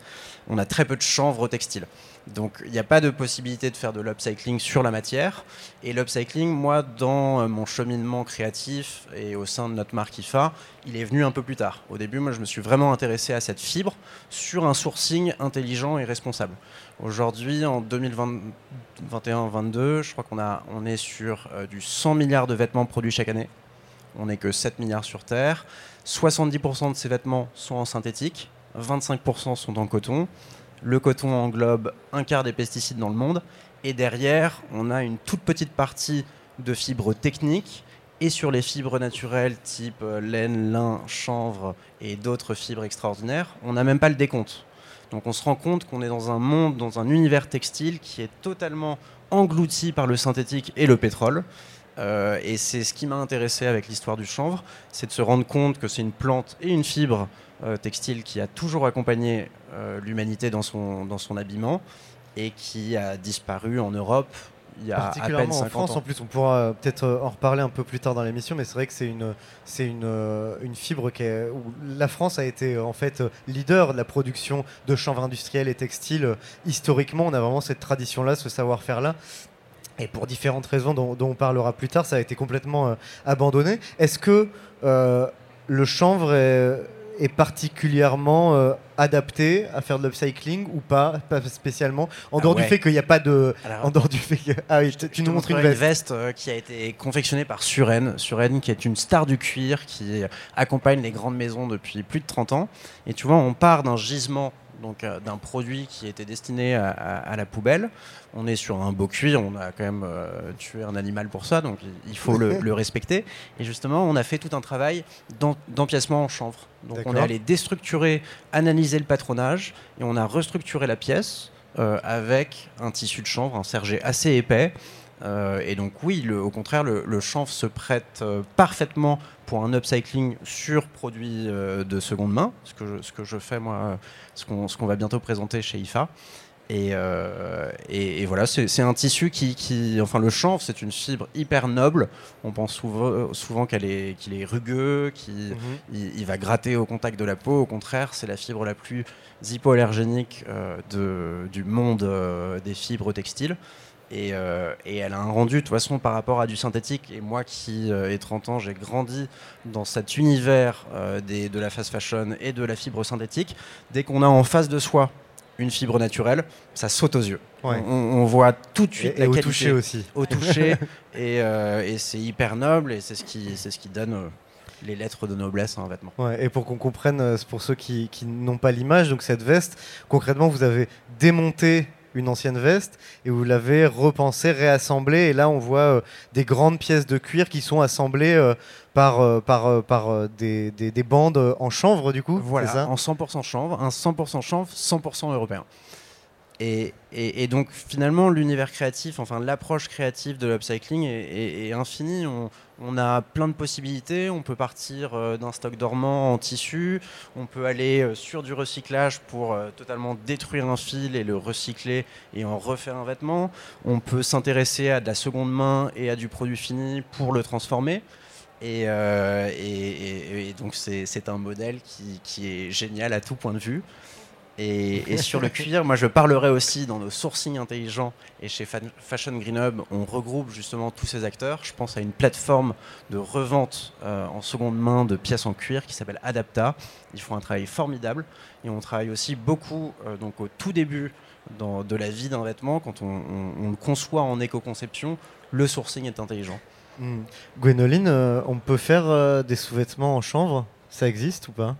On a très peu de chanvre textile. Donc il n'y a pas de possibilité de faire de l'upcycling sur la matière. Et l'upcycling, moi, dans euh, mon cheminement créatif et au sein de notre marque IFA, il est venu un peu plus tard. Au début, moi, je me suis vraiment intéressé à cette fibre sur un sourcing intelligent et responsable. Aujourd'hui, en 2021-22, je crois qu'on on est sur euh, du 100 milliards de vêtements produits chaque année. On n'est que 7 milliards sur Terre. 70% de ces vêtements sont en synthétique, 25% sont en coton. Le coton englobe un quart des pesticides dans le monde. Et derrière, on a une toute petite partie de fibres techniques. Et sur les fibres naturelles type euh, laine, lin, chanvre et d'autres fibres extraordinaires, on n'a même pas le décompte. Donc on se rend compte qu'on est dans un monde, dans un univers textile qui est totalement englouti par le synthétique et le pétrole. Euh, et c'est ce qui m'a intéressé avec l'histoire du chanvre, c'est de se rendre compte que c'est une plante et une fibre textile qui a toujours accompagné euh, l'humanité dans son, dans son habillement et qui a disparu en Europe il y a à peine Particulièrement 50 en France, ans. en plus, on pourra euh, peut-être euh, en reparler un peu plus tard dans l'émission, mais c'est vrai que c'est une, c'est une, euh, une fibre qui est, où la France a été euh, en fait euh, leader de la production de chanvre industriel et textile. Euh, Historiquement, on a vraiment cette tradition-là, ce savoir-faire-là. Et pour différentes raisons dont, dont on parlera plus tard, ça a été complètement euh, abandonné. Est-ce que euh, le chanvre est, est particulièrement euh, adapté à faire de l'upcycling ou pas, pas spécialement En Ah dehors du fait qu'il n'y a pas de, Alors, en dehors du fait que ah oui, tu- nous montres une montrerai veste. euh, qui a été confectionnée par Suren. Suren qui est une star du cuir qui accompagne les grandes maisons depuis plus de 30 ans. Et tu vois, on part d'un gisement, donc euh, d'un produit qui était destiné à, à- à la poubelle. On est sur un beau cuir, on a quand même euh, tué un animal pour ça, donc il- faut le, le respecter. Et justement, on a fait tout un travail d'em- d'empiècement en chanvre. Donc on est allé déstructurer, analyser le patronage, et on a restructuré la pièce euh, avec un tissu de chanvre, un sergé assez épais. Euh, et donc oui, le- au contraire, le, le chanvre se prête euh, parfaitement pour un upcycling sur produits euh, de seconde main, ce que je, ce que je fais moi, ce qu'on ce qu'on va bientôt présenter chez IFA. Et, euh, et- et voilà, c'est c'est un tissu qui, qui- enfin le chanvre, c'est une fibre hyper noble. On pense souvent, souvent qu'elle est, qu'il est rugueux, qu'il Mhm. il, il va gratter au contact de la peau. Au contraire, c'est la fibre la plus hypoallergénique euh, de- du monde euh, des fibres textiles. Et, euh, et elle a un rendu de toute façon par rapport à du synthétique. Et moi qui euh, ai 30 ans, j'ai grandi dans cet univers euh, des, de la fast fashion et de la fibre synthétique. Dès qu'on a en face de soi une fibre naturelle, ça saute aux yeux. Ouais. On, on voit tout de suite Et- la et au toucher aussi. Au toucher. et et c'est hyper noble et c'est ce qui, c'est ce qui donne les lettres de noblesse à un vêtement. Ouais, et pour qu'on comprenne, pour ceux qui, qui n'ont pas l'image, donc cette veste, concrètement, vous avez démonté une ancienne veste et vous l'avez repensée, réassemblée. Et là, on voit euh, des grandes pièces de cuir qui sont assemblées euh, par, euh, par, par des, des- des bandes en chanvre, du coup. Voilà, ça en 100% chanvre, un 100% chanvre, 100% européen. Et, et- et donc finalement, l'univers créatif, enfin l'approche créative de l'upcycling est, est- est infinie. On, on a plein de possibilités. On peut partir euh, d'un stock dormant en tissu. On peut aller euh, sur du recyclage pour euh, totalement détruire un fil et le recycler et en refaire un vêtement. On peut s'intéresser à de la seconde main et à du produit fini pour le transformer. Et, donc c'est c'est un modèle qui, qui est génial à tout point de vue. Et, et sur le cuir, moi je parlerai aussi dans nos sourcings intelligents et chez Fa- Fashion Green Hub, on regroupe justement tous ces acteurs. Je pense à une plateforme de revente euh, en seconde main de pièces en cuir qui s'appelle Adapta. Ils font un travail formidable et on travaille aussi beaucoup euh, donc au tout début dans- de la vie d'un vêtement quand on, on- on le conçoit en éco-conception. Le sourcing est intelligent. Hmm. Gwénoline, euh, on peut faire des sous-vêtements en chanvre? Ça existe ou pas?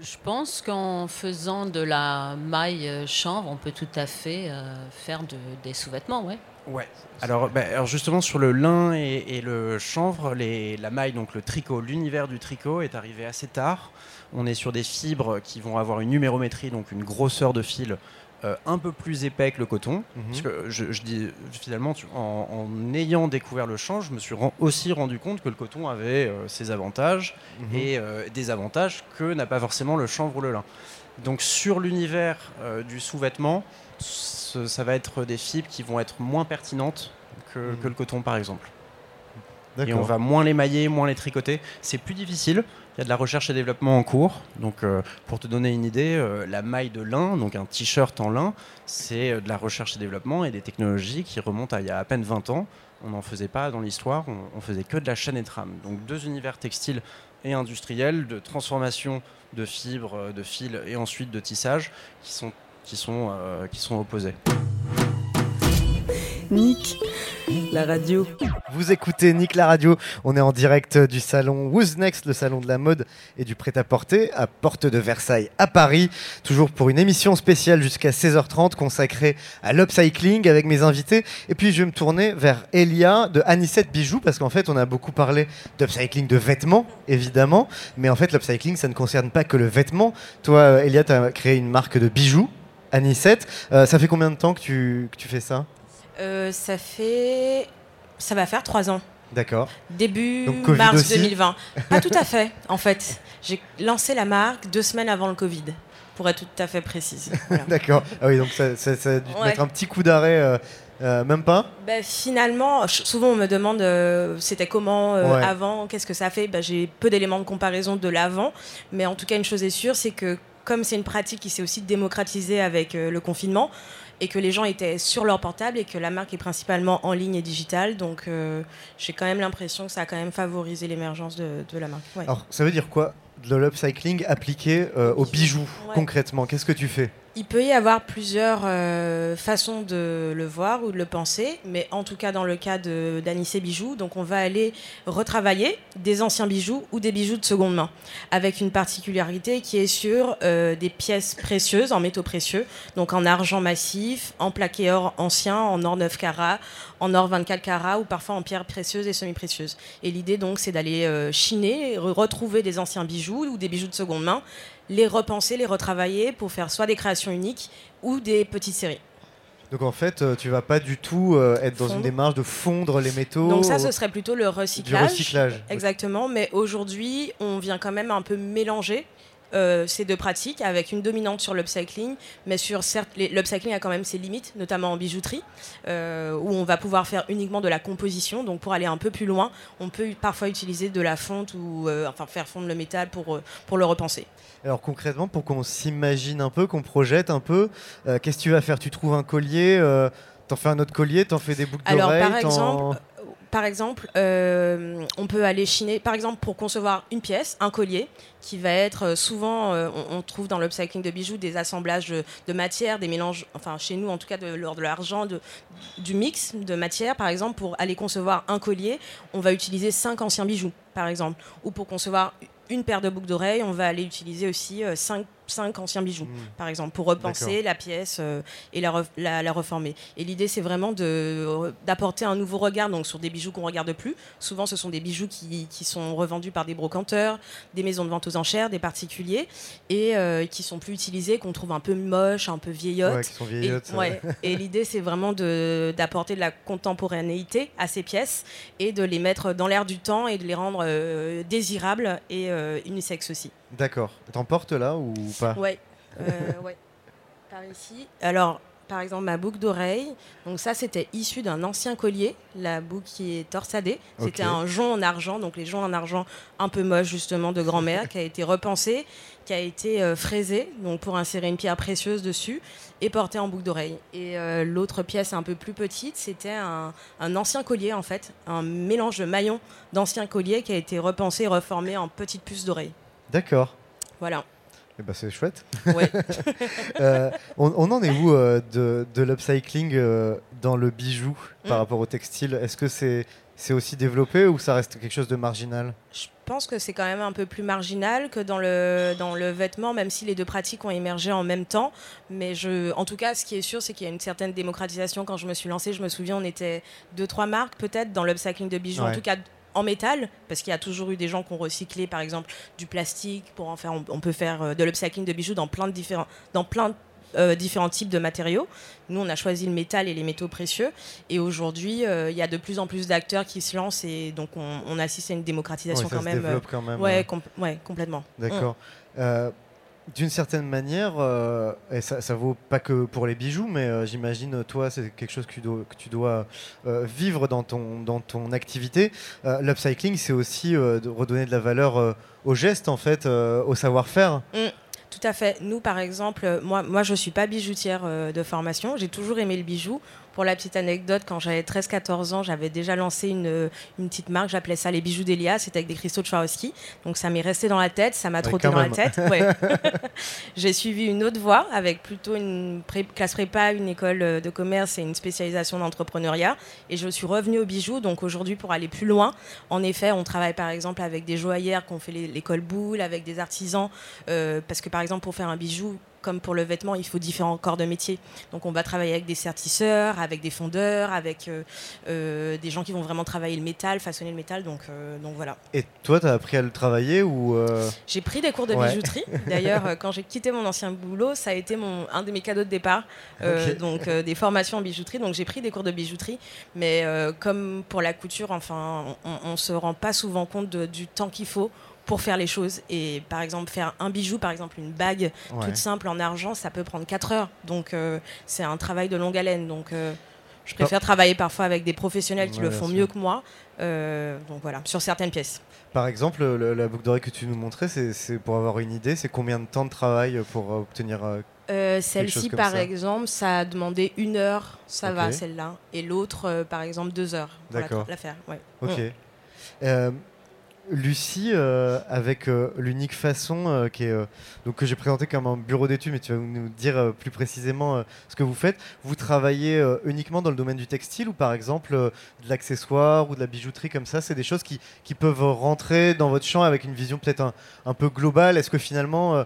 Je pense qu'en faisant de la maille euh, chanvre, on peut tout à fait euh, faire de- des sous-vêtements, ouais. Bah, alors justement sur le lin et, le chanvre, la maille, donc le tricot, l'univers du tricot est arrivé assez tard. On est sur des fibres qui vont avoir une numérométrie, donc une grosseur de fil euh, un peu plus épais que le coton. Mhm. Parce que je, je dis finalement, tu- en, en ayant découvert le chanvre, je me suis aussi rendu compte que le coton avait euh, ses avantages Mhm. et euh, des avantages que n'a pas forcément le chanvre ou le lin. Donc sur l'univers du sous-vêtement, ça va être des fibres qui vont être moins pertinentes que, que le coton par exemple. Et on va moins les mailler, moins les tricoter. C'est plus difficile. Il y a de la recherche et développement en cours. Donc, euh, pour te donner une idée, euh, la maille de lin, donc un t-shirt en lin, c'est euh, de la recherche et développement et des technologies qui remontent à il y a à peine 20 ans. On n'en faisait pas dans l'histoire, on, on faisait que de la chaîne et trame. Donc, deux univers textiles et industriels de transformation de fibres, de fils et ensuite de tissage qui sont, qui sont, qui sont opposés. Nick, la radio. Vous écoutez Nick la radio, on est en direct du salon Who's Next, le salon de la mode et du prêt-à-porter à Porte de Versailles à Paris, toujours pour une émission spéciale jusqu'à 16h30 consacrée à l'upcycling avec mes invités. Et puis je vais me tourner vers Elia de Anisette Bijoux parce qu'en fait on a beaucoup parlé d'upcycling de vêtements évidemment, mais en fait l'upcycling ça ne concerne pas que le vêtement. Toi euh, Elia, tu as créé une marque de bijoux, Anisette. Euh, ça fait combien de temps que tu, que tu fais ça? Euh, ça fait. Ça va faire trois ans. D'accord. Début Donc, mars aussi 2020. Pas tout à fait, en fait. J'ai lancé la marque deux semaines avant le Covid, pour être tout à fait précise. Voilà. D'accord. Ah oui, donc ça, ça- ça a dû Ouais. mettre un petit coup d'arrêt, euh, euh, même pas? Ben, finalement, souvent on me demande euh, c'était comment Ouais. avant, qu'est-ce que ça fait? Ben, J'ai peu d'éléments de comparaison de l'avant, mais en tout cas une chose est sûre, c'est que comme c'est une pratique qui s'est aussi démocratisée avec le confinement, et que les gens étaient sur leur portable et que la marque est principalement en ligne et digitale, donc euh, j'ai quand même l'impression que ça a quand même favorisé l'émergence de, de la marque. Ouais. Alors, ça veut dire quoi De l'upcycling appliqué euh, aux bijoux, Ouais. concrètement? Qu'est-ce que tu fais? Il peut y avoir plusieurs euh, façons de le voir ou de le penser, mais en tout cas dans le cas d'Anissé Bijoux, donc on va aller retravailler des anciens bijoux ou des bijoux de seconde main, avec une particularité qui est sur euh, des pièces précieuses, en métaux précieux, donc en argent massif, en plaqué or ancien, en or 9 carats, en or 24 carats ou parfois en pierres précieuses et semi-précieuses. Et l'idée donc c'est d'aller euh, chiner, re- retrouver des anciens bijoux ou des bijoux de seconde main, les repenser, les retravailler pour faire soit des créations uniques ou des petites séries. Donc en fait, euh, tu vas pas du tout euh, être dans une démarche de fondre les métaux. Donc ça, ce serait plutôt le recyclage. recyclage. Exactement, mais aujourd'hui, on vient quand même un peu mélanger euh, ces deux pratiques avec une dominante sur l'upcycling, mais sur certes, l'upcycling a quand même ses limites, notamment en bijouterie, euh, où on va pouvoir faire uniquement de la composition. Donc pour aller un peu plus loin, on peut parfois utiliser de la fonte ou euh, enfin faire fondre le métal pour, pour le repenser. Alors concrètement, pour qu'on s'imagine un peu, qu'on projette un peu, qu'est-ce que tu vas faire? Tu trouves un collier, T'en fais un autre collier, t'en fais des boucles Alors, d'oreilles. par t'en- exemple, par exemple, euh, on peut aller chiner, par exemple, pour concevoir une pièce, un collier, qui va être euh, souvent, euh, on, trouve dans l'upcycling de bijoux des assemblages de, matières, des mélanges, enfin chez nous en tout cas de, de l'argent, du mix de matières. Par exemple, pour aller concevoir un collier, on va utiliser cinq anciens bijoux, par exemple. Ou pour concevoir une paire de boucles d'oreilles, on va aller utiliser aussi cinq, cinq anciens bijoux, par exemple, pour repenser la pièce euh, et la, ref- la- la reformer. Et l'idée, c'est vraiment de- d'apporter un nouveau regard donc, sur des bijoux qu'on ne regarde plus. Souvent, ce sont des bijoux qui, qui sont revendus par des brocanteurs, des maisons de vente aux enchères, des particuliers, et euh, qui sont plus utilisés, qu'on trouve un peu moches, un peu vieillottes. Ouais, qui sont vieillottes, Et, ouais. Et l'idée, c'est vraiment d'apporter de la contemporanéité à ces pièces et de les mettre dans l'air du temps et de les rendre euh, désirables et euh, unisexes aussi. D'accord. T'en portes là ou pas? Ouais. Euh, ouais. Par ici. Alors, par exemple, ma boucle d'oreille. Donc ça, c'était issu d'un ancien collier, la boucle qui est torsadée. C'était un jonc en argent, donc les joncs en argent un peu moches justement de grand-mère, qui a été repensé, qui a été euh, fraisé, donc pour insérer une pierre précieuse dessus et porté en boucle d'oreille. Et euh, l'autre pièce un peu plus petite, c'était un, un ancien collier en fait, un mélange de maillons d'anciens colliers qui a été repensé et reformé en petite puce d'oreille. D'accord. Voilà. Eh ben, c'est chouette. Ouais. Euh, on, on en est où euh, de, de l'upcycling euh, dans le bijou par Mm. rapport au textile? Est-ce que c'est c'est aussi développé ou ça reste quelque chose de marginal? Je pense que c'est quand même un peu plus marginal que dans le, dans le vêtement, même si les deux pratiques ont émergé en même temps. Mais je, en tout cas, ce qui est sûr, c'est qu'il y a une certaine démocratisation. Quand je me suis lancée, je me souviens, on était deux, trois marques peut-être dans l'upcycling de bijoux, en tout cas en métal, parce qu'il y a toujours eu des gens qui ont recyclé, par exemple, du plastique pour en faire. On, on peut faire euh, de l'upcycling de bijoux dans plein de différents, dans plein de, euh, différents types de matériaux. Nous, on a choisi le métal et les métaux précieux. Et aujourd'hui, euh, il y a de plus en plus d'acteurs qui se lancent et donc on, on assiste à une démocratisation Ouais, ça quand même. quand même, Ouais, ouais. com- ouais, complètement. D'accord. Euh, D'une certaine manière, euh, et ça, ça vaut pas que pour les bijoux, mais euh, j'imagine, toi, c'est quelque chose que tu dois, euh, vivre dans ton, dans ton activité. L'upcycling, c'est aussi de redonner de la valeur euh, au geste, en fait, au savoir-faire. Mm, tout à fait. Nous, par exemple, moi, moi je ne suis pas bijoutière de formation. J'ai toujours aimé le bijou. Pour la petite anecdote, quand j'avais 13-14 ans, j'avais déjà lancé une, euh, une petite marque. J'appelais ça les bijoux d'Elia. C'était avec des cristaux de Swarovski. Donc ça m'est resté dans la tête. Ça m'a Ouais, trotté dans même. la tête. Ouais. J'ai suivi une autre voie avec plutôt une pré- classe prépa, une école euh, de commerce et une spécialisation d'entrepreneuriat. Et je suis revenue au bijou. Donc aujourd'hui, pour aller plus loin, en effet, on travaille par exemple avec des joaillères qui ont fait les- l'école boule, avec des artisans. euh, parce que par exemple, pour faire un bijou, comme pour le vêtement, il faut différents corps de métier. Donc on va travailler avec des sertisseurs, avec des fondeurs, avec euh, euh, des gens qui vont vraiment travailler le métal, façonner le métal. Donc, euh, donc voilà. Et toi, tu as appris à le travailler ou J'ai pris des cours de Ouais. bijouterie. D'ailleurs, quand j'ai quitté mon ancien boulot, ça a été mon, un de mes cadeaux de départ. Donc, des formations en bijouterie. Donc, j'ai pris des cours de bijouterie. Mais comme pour la couture, enfin, on ne se rend pas souvent compte de- du temps qu'il faut pour faire les choses. Et par exemple, faire un bijou, par exemple une bague Ouais. toute simple en argent, ça peut prendre 4 heures. Donc, euh, c'est un travail de longue haleine. Donc, euh, je préfère travailler parfois avec des professionnels qui Ouais, le font mieux que moi. Euh, donc voilà, sur certaines pièces. Par exemple, le- la boucle d'oreille que tu nous montrais, c'est pour avoir une idée, c'est combien de temps de travail pour obtenir euh, Celle-ci, par ça exemple, ça a demandé une heure, ça va, celle-là. Et l'autre, euh, par exemple, deux heures pour la, faire. Ouais. Ok. Lucie, euh, avec euh, l'unique façon euh, qui est, donc que j'ai présenté comme un bureau d'études, mais tu vas nous dire plus précisément ce que vous faites. Vous travaillez uniquement dans le domaine du textile ou par exemple de l'accessoire ou de la bijouterie comme ça? C'est des choses qui, qui peuvent rentrer dans votre champ avec une vision peut-être un, un peu globale? Est-ce que finalement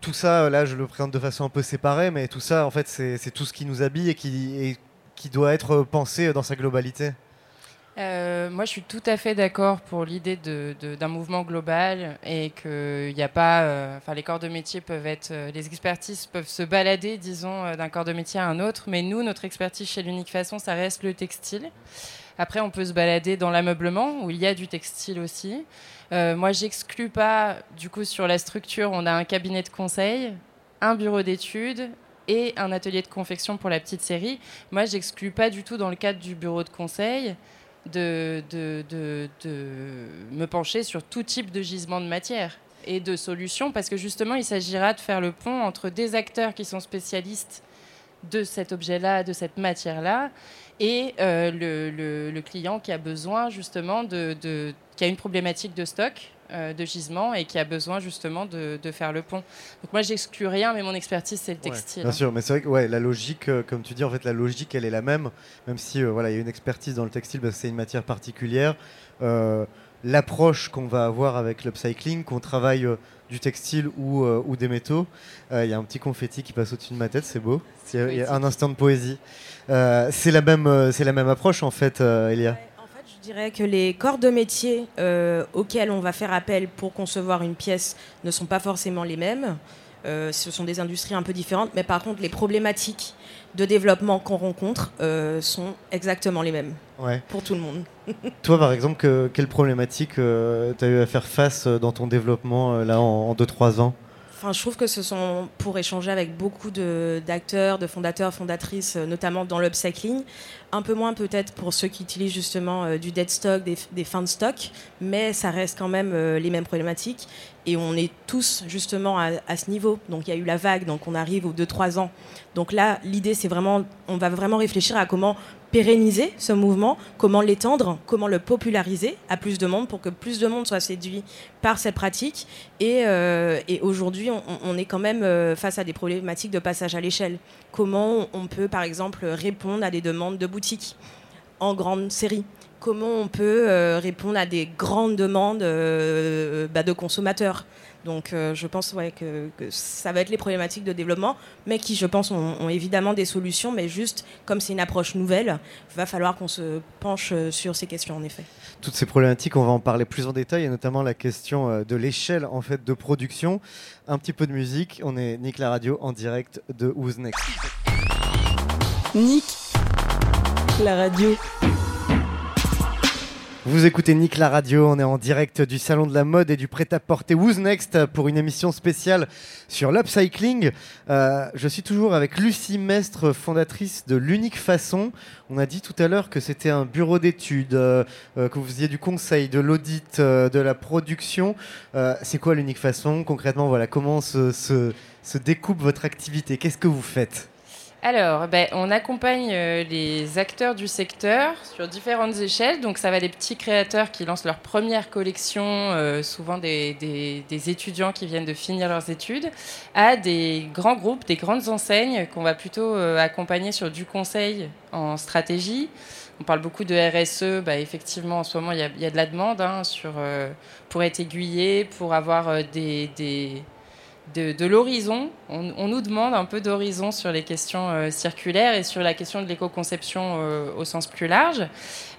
tout ça, là je le présente de façon un peu séparée, mais tout ça en fait c'est c'est tout ce qui nous habille et qui, et qui doit être pensé dans sa globalité? Euh, moi, je suis tout à fait d'accord pour l'idée d'un mouvement global et que y a pas, euh, les corps de métier peuvent être, euh, les expertises peuvent se balader, disons, d'un corps de métier à un autre. Mais nous, notre expertise chez l'Unique Façon, ça reste le textile. Après, on peut se balader dans l'ameublement où il y a du textile aussi. Euh, moi, j'exclus pas, du coup, sur la structure, on a un cabinet de conseil, un bureau d'études et un atelier de confection pour la petite série. Moi, j'exclus pas du tout dans le cadre du bureau de conseil de, de, de, de me pencher sur tout type de gisement de matière et de solutions, parce que justement, il s'agira de faire le pont entre des acteurs qui sont spécialistes de cet objet-là, de cette matière-là, et euh, le, le- le client qui a besoin justement de, de- qui a une problématique de stock, euh, de gisement, et qui a besoin justement de, de faire le pont. Donc moi, j'exclus rien, mais mon expertise, c'est le Ouais, textile. bien sûr, mais c'est vrai que ouais, la logique, euh, comme tu dis, en fait, la logique, elle est la même, même si euh, voilà, il y a une expertise dans le textile, parce que c'est une matière particulière. Euh, L'approche qu'on va avoir avec l'upcycling, qu'on travaille euh, du textile ou, euh, ou des métaux, Euh, il y a un petit confetti qui passe au-dessus de ma tête, c'est beau. Il y a- un instant de poésie. Euh, c'est la même, euh, c'est la même approche en fait, euh, Elia. Je dirais que les corps de métier euh, auxquels on va faire appel pour concevoir une pièce ne sont pas forcément les mêmes. Euh, ce sont des industries un peu différentes, mais par contre, les problématiques de développement qu'on rencontre euh, sont exactement les mêmes Ouais. pour tout le monde. Toi, par exemple, que- quelle problématique tu as eu à faire face dans ton développement là en 2-3 ans? Je trouve que ce sont pour échanger avec beaucoup d'acteurs, de, fondateurs, fondatrices, euh, notamment dans l'upcycling. Un peu moins peut-être pour ceux qui utilisent justement euh, du dead stock, des, des fins de stock, mais ça reste quand même euh, les mêmes problématiques. Et on est tous justement à, à ce niveau. Donc il y a eu la vague, donc on arrive aux 2-3 ans. Donc là, l'idée, c'est vraiment, on va vraiment réfléchir à comment pérenniser ce mouvement, comment l'étendre, comment le populariser à plus de monde pour que plus de monde soit séduit par cette pratique. Et, euh, aujourd'hui, on, est quand même euh, face à des problématiques de passage à l'échelle. Comment on peut, par exemple, répondre à des demandes de boutiques en grande série? Comment on peut euh, répondre à des grandes demandes bah, de consommateurs? Donc euh, je pense ouais, que, que ça va être les problématiques de développement, mais qui je pense ont, ont évidemment des solutions, mais juste comme c'est une approche nouvelle, va falloir qu'on se penche euh, sur ces questions en effet. Toutes ces problématiques, on va en parler plus en détail, et notamment la question euh, de l'échelle en fait de production. Un petit peu de musique. On est Nick la radio en direct de Who's Next. Nick, la radio. Vous écoutez Nick la radio, on est en direct du salon de la mode et du prêt-à-porter Who's Next pour une émission spéciale sur l'upcycling. Euh, je suis toujours avec Lucie Mestre, fondatrice de l'Unique Façon. On a dit tout à l'heure que c'était un bureau d'études, euh, euh, que vous faisiez du conseil, de l'audit, de la production. C'est quoi l'Unique Façon? Concrètement, voilà, comment se découpe votre activité? Qu'est-ce que vous faites? Alors, ben, on accompagne euh, les acteurs du secteur sur différentes échelles. Donc, ça va des petits créateurs qui lancent leur première collection, euh, souvent des, étudiants qui viennent de finir leurs études, à des grands groupes, des grandes enseignes qu'on va plutôt euh, accompagner sur du conseil en stratégie. On parle beaucoup de RSE. Bah, effectivement, en ce moment, il y a, de la demande hein, pour être aiguillé, pour avoir des de, l'horizon. On, nous demande un peu d'horizon sur les questions euh, circulaires et sur la question de l'éco-conception euh, au sens plus large.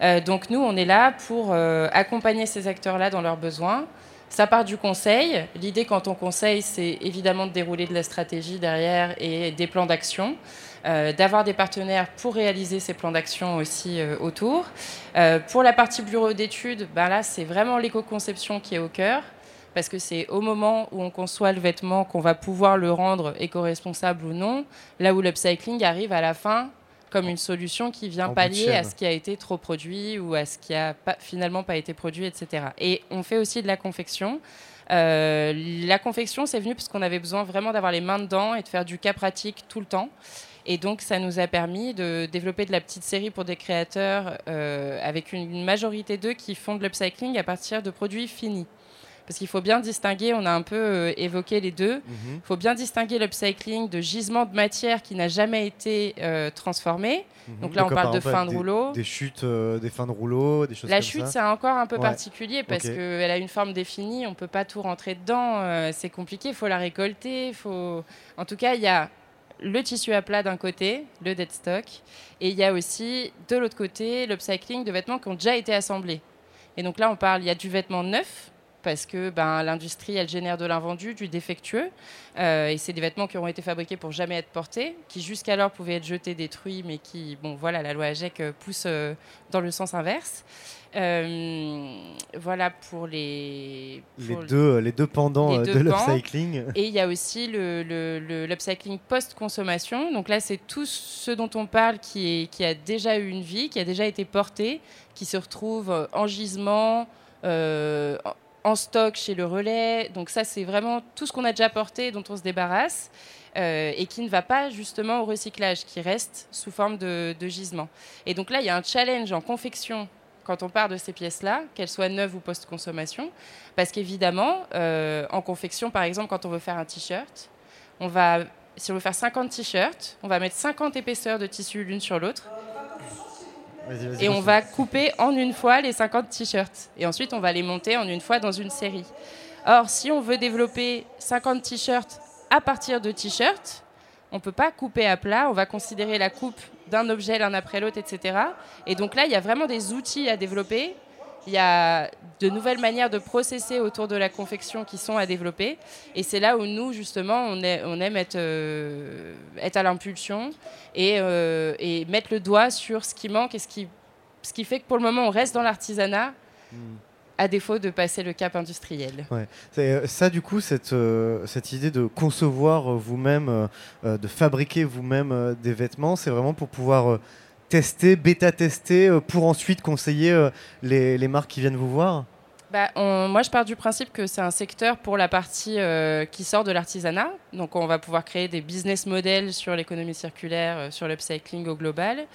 Euh, donc nous, on est là pour accompagner ces acteurs-là dans leurs besoins. Ça part du conseil. L'idée quand on conseille, c'est évidemment de dérouler de la stratégie derrière et des plans d'action. d'avoir des partenaires pour réaliser ces plans d'action aussi autour. Pour la partie bureau d'études, ben là, c'est vraiment l'éco-conception qui est au cœur parce que c'est au moment où on conçoit le vêtement qu'on va pouvoir le rendre éco-responsable ou non, là où l'upcycling arrive à la fin comme une solution qui vient En pallier à ce qui a été trop produit ou à ce qui a pas, finalement pas été produit, etc. Et on fait aussi de la confection. Euh, la confection, c'est venu parce qu'on avait besoin vraiment d'avoir les mains dedans et de faire du cas pratique tout le temps. Et donc, ça nous a permis de développer de la petite série pour des créateurs euh, avec une majorité d'eux qui font de l'upcycling à partir de produits finis. Parce qu'il faut bien distinguer, on a un peu euh, évoqué les deux, il Mhm. faut bien distinguer l'upcycling de gisement de matière qui n'a jamais été euh, transformé. Donc là, on parle par de fin de des- rouleau. Des chutes, euh, des fins de rouleau, des choses La comme chute, c'est encore un peu Ouais. particulier parce Ok. qu'elle a une forme définie, on peut pas tout rentrer dedans, euh, c'est compliqué, il faut la récolter, faut... En tout cas, il y a le tissu à plat d'un côté, le dead stock, et il y a aussi de l'autre côté l'upcycling de vêtements qui ont déjà été assemblés. Et donc là, on parle, il y a du vêtement neuf, parce que ben, l'industrie, elle génère de l'invendu, du défectueux. Euh, et c'est des vêtements qui auront été fabriqués pour jamais être portés, qui jusqu'alors pouvaient être jetés, détruits, mais qui, bon, voilà, la loi AGEC euh, pousse euh, dans le sens inverse. Euh, voilà pour les... Les deux, les deux pendants les deux de l'upcycling. Et il y a aussi le, le- le- l'upcycling post-consommation. Donc là, c'est tout ce dont on parle qui, est, qui a déjà eu une vie, qui a déjà été porté, qui se retrouve en gisement, euh, en- stock chez le relais. Donc ça, c'est vraiment tout ce qu'on a déjà porté, dont on se débarrasse, euh, et qui ne va pas justement au recyclage, qui reste sous forme de, de gisement. Et donc là, il y a un challenge en confection quand on part de ces pièces-là, qu'elles soient neuves ou post-consommation, parce qu'évidemment, euh, en confection, par exemple, quand on veut faire un t-shirt, on va, si on veut faire 50 t-shirts, on va mettre 50 épaisseurs de tissu l'une sur l'autre. Et on va couper en une fois les 50 t-shirts. Et ensuite, on va les monter en une fois dans une série. Or, si on veut développer 50 t-shirts à partir de t-shirts, on ne peut pas couper à plat. On va considérer la coupe d'un objet l'un après l'autre, etc. Et donc là, il y a vraiment des outils à développer. Il y a de nouvelles manières de processer autour de la confection qui sont à développer. Et c'est là où nous, justement, on, est- on aime être, euh, être à l'impulsion et, euh, et mettre le doigt sur ce qui manque et ce qui, ce qui fait que pour le moment, on reste dans l'artisanat à défaut de passer le cap industriel. Ouais. C'est, euh, ça, du coup, cette, euh, cette idée de concevoir vous-même, euh, de fabriquer vous-même euh, des vêtements, c'est vraiment pour pouvoir tester, bêta-tester, euh, pour ensuite conseiller euh, les, marques qui viennent vous voir Bah, moi, je pars du principe que c'est un secteur pour la partie euh, qui sort de l'artisanat. Donc, on va pouvoir créer des business models sur l'économie circulaire, sur l'upcycling au global.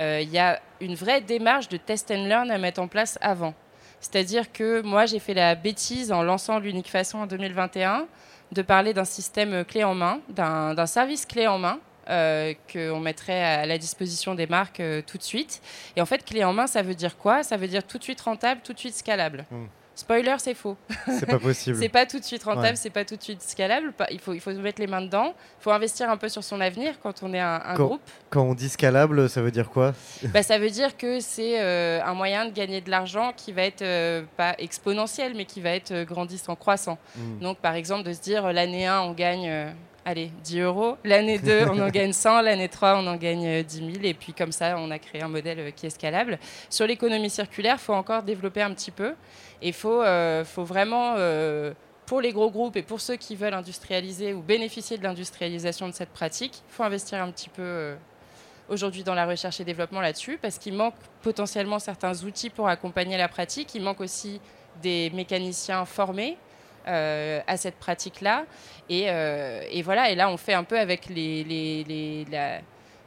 Il y a une vraie démarche de test and learn à mettre en place avant. C'est-à-dire que moi, j'ai fait la bêtise en lançant l'unique façon en 2021 de parler d'un système clé en main, d'un service clé en main euh, qu'on mettrait à la disposition des marques euh, tout de suite. Et en fait, clé en main, ça veut dire quoi? Ça veut dire tout de suite rentable, tout de suite scalable. Mm. Spoiler, c'est faux. C'est pas possible. c'est pas tout de suite rentable, Ouais. c'est pas tout de suite scalable. Il faut, il faut se mettre les mains dedans. Il faut investir un peu sur son avenir quand on est un, un quand, groupe. quand on dit scalable, ça veut dire quoi? Bah, ça veut dire que c'est euh, un moyen de gagner de l'argent qui va être euh, pas exponentiel, mais qui va être euh, grandissant, croissant. Mm. Donc, par exemple, de se dire l'année 1, on gagne allez, 10 euros, l'année 2, on en gagne 100, l'année 3, on en gagne euh, 10 000, et puis comme ça, on a créé un modèle euh, qui est scalable. Sur l'économie circulaire, il faut encore développer un petit peu, et il faut, euh, faut vraiment. euh, pour les gros groupes et pour ceux qui veulent industrialiser ou bénéficier de l'industrialisation de cette pratique, il faut investir un petit peu euh, aujourd'hui dans la recherche et développement là-dessus, parce qu'il manque potentiellement certains outils pour accompagner la pratique. Il manque aussi des mécaniciens formés euh, à cette pratique-là. Et, euh, et voilà, et là, on fait un peu avec les, les- les- la-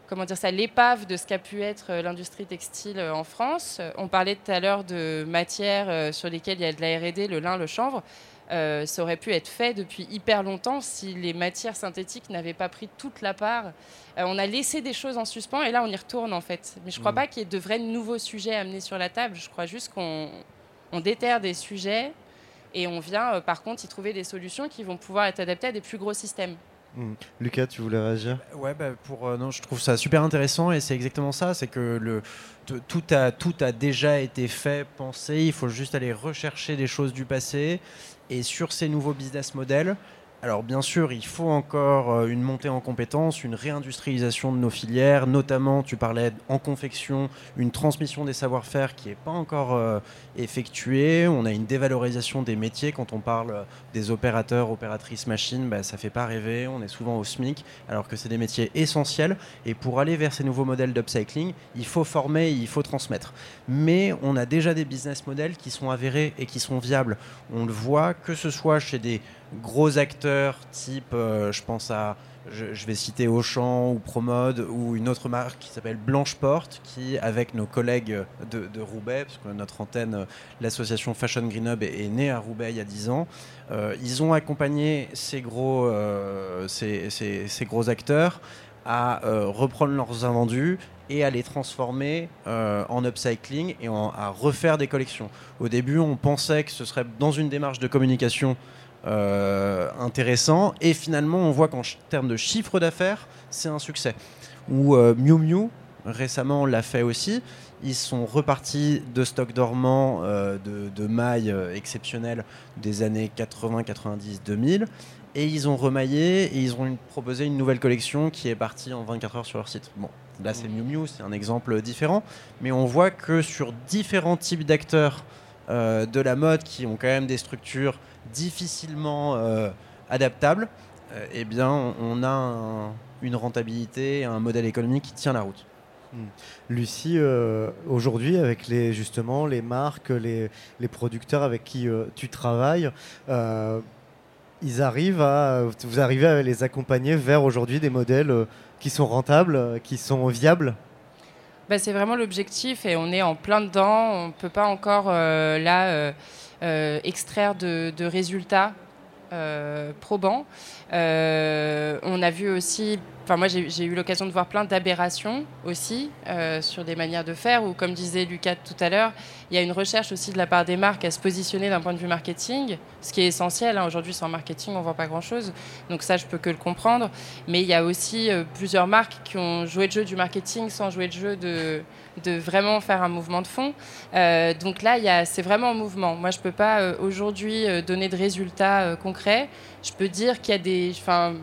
comment dire ça, l'épave de ce qu'a pu être euh, l'industrie textile en France. On parlait tout à l'heure de matières sur lesquelles il y a de la R&D, le lin, le chanvre. Euh, ça aurait pu être fait depuis hyper longtemps si les matières synthétiques n'avaient pas pris toute la part. Euh, on a laissé des choses en suspens et là on y retourne en fait. Mais je ne crois Mhm. pas qu'il y ait de vrais nouveaux sujets amenés sur la table. Je crois juste qu'on on déterre des sujets et on vient euh, par contre y trouver des solutions qui vont pouvoir être adaptées à des plus gros systèmes. Mm. Lucas, tu voulais réagir? Ouais, bah, pour, euh, non, je trouve ça super intéressant et c'est exactement ça. C'est que le, tout, a, tout a déjà été fait, pensé. Il faut juste aller rechercher des choses du passé. Et sur ces nouveaux business models, alors bien sûr, il faut encore euh, une montée en compétences, une réindustrialisation de nos filières, notamment, tu parlais en confection, une transmission des savoir-faire qui n'est pas encore euh, effectuée. On a une dévalorisation des métiers quand on parle des opérateurs, opératrices machines, bah, ça fait pas rêver. On est souvent au SMIC, alors que c'est des métiers essentiels. Et pour aller vers ces nouveaux modèles d'upcycling, il faut former, il faut transmettre. Mais on a déjà des business models qui sont avérés et qui sont viables. On le voit, que ce soit chez des gros acteurs type, euh, je pense à, je, vais citer Auchan ou Promode ou une autre marque qui s'appelle Blanche Porte, qui avec nos collègues de, Roubaix, parce que notre antenne, euh, l'association Fashion Green Hub, est, née à Roubaix il y a 10 ans, euh, ils ont accompagné ces gros, ces, ces- ces gros acteurs à reprendre leurs invendus et à les transformer en upcycling et à refaire des collections. Au début, on pensait que ce serait dans une démarche de communication euh, intéressant et finalement, on voit qu'en termes de chiffre d'affaires, c'est un succès. Ou euh, Miu Miu, récemment, l'a fait aussi. Ils sont repartis de stocks dormants euh, de, mailles euh, exceptionnelles des années 80, 90, 2000 et ils ont remaillé et ils ont proposé une nouvelle collection qui est partie en 24 heures sur leur site. Bon, là c'est Miu Miu, c'est un exemple différent, mais on voit que sur différents types d'acteurs euh, de la mode qui ont quand même des structures difficilement euh, adaptables, euh, eh bien on, on a un- une rentabilité, un modèle économique qui tient la route. Lucie, euh, aujourd'hui, avec les, justement les marques, les, les producteurs avec qui euh, tu travailles, euh, ils arrivent à, vous arrivez à les accompagner vers aujourd'hui des modèles qui sont rentables, qui sont viables? Bah, c'est vraiment l'objectif et on est en plein dedans. On ne peut pas encore euh, là extraire de, résultats euh, probants. Euh, on a vu aussi, enfin moi j'ai eu l'occasion de voir plein d'aberrations aussi euh, sur des manières de faire ou comme disait Lucas tout à l'heure, il y a une recherche aussi de la part des marques à se positionner d'un point de vue marketing, ce qui est essentiel. hein. Aujourd'hui sans marketing on vend pas grand-chose, donc ça je peux que le comprendre. Mais il y a aussi euh, plusieurs marques qui ont joué le jeu du marketing sans jouer le jeu de, de vraiment faire un mouvement de fond. Euh, donc là, c'est vraiment en mouvement. Moi, je ne peux pas euh, aujourd'hui euh, donner de résultats concrets. Je peux dire qu'il y a des... Enfin,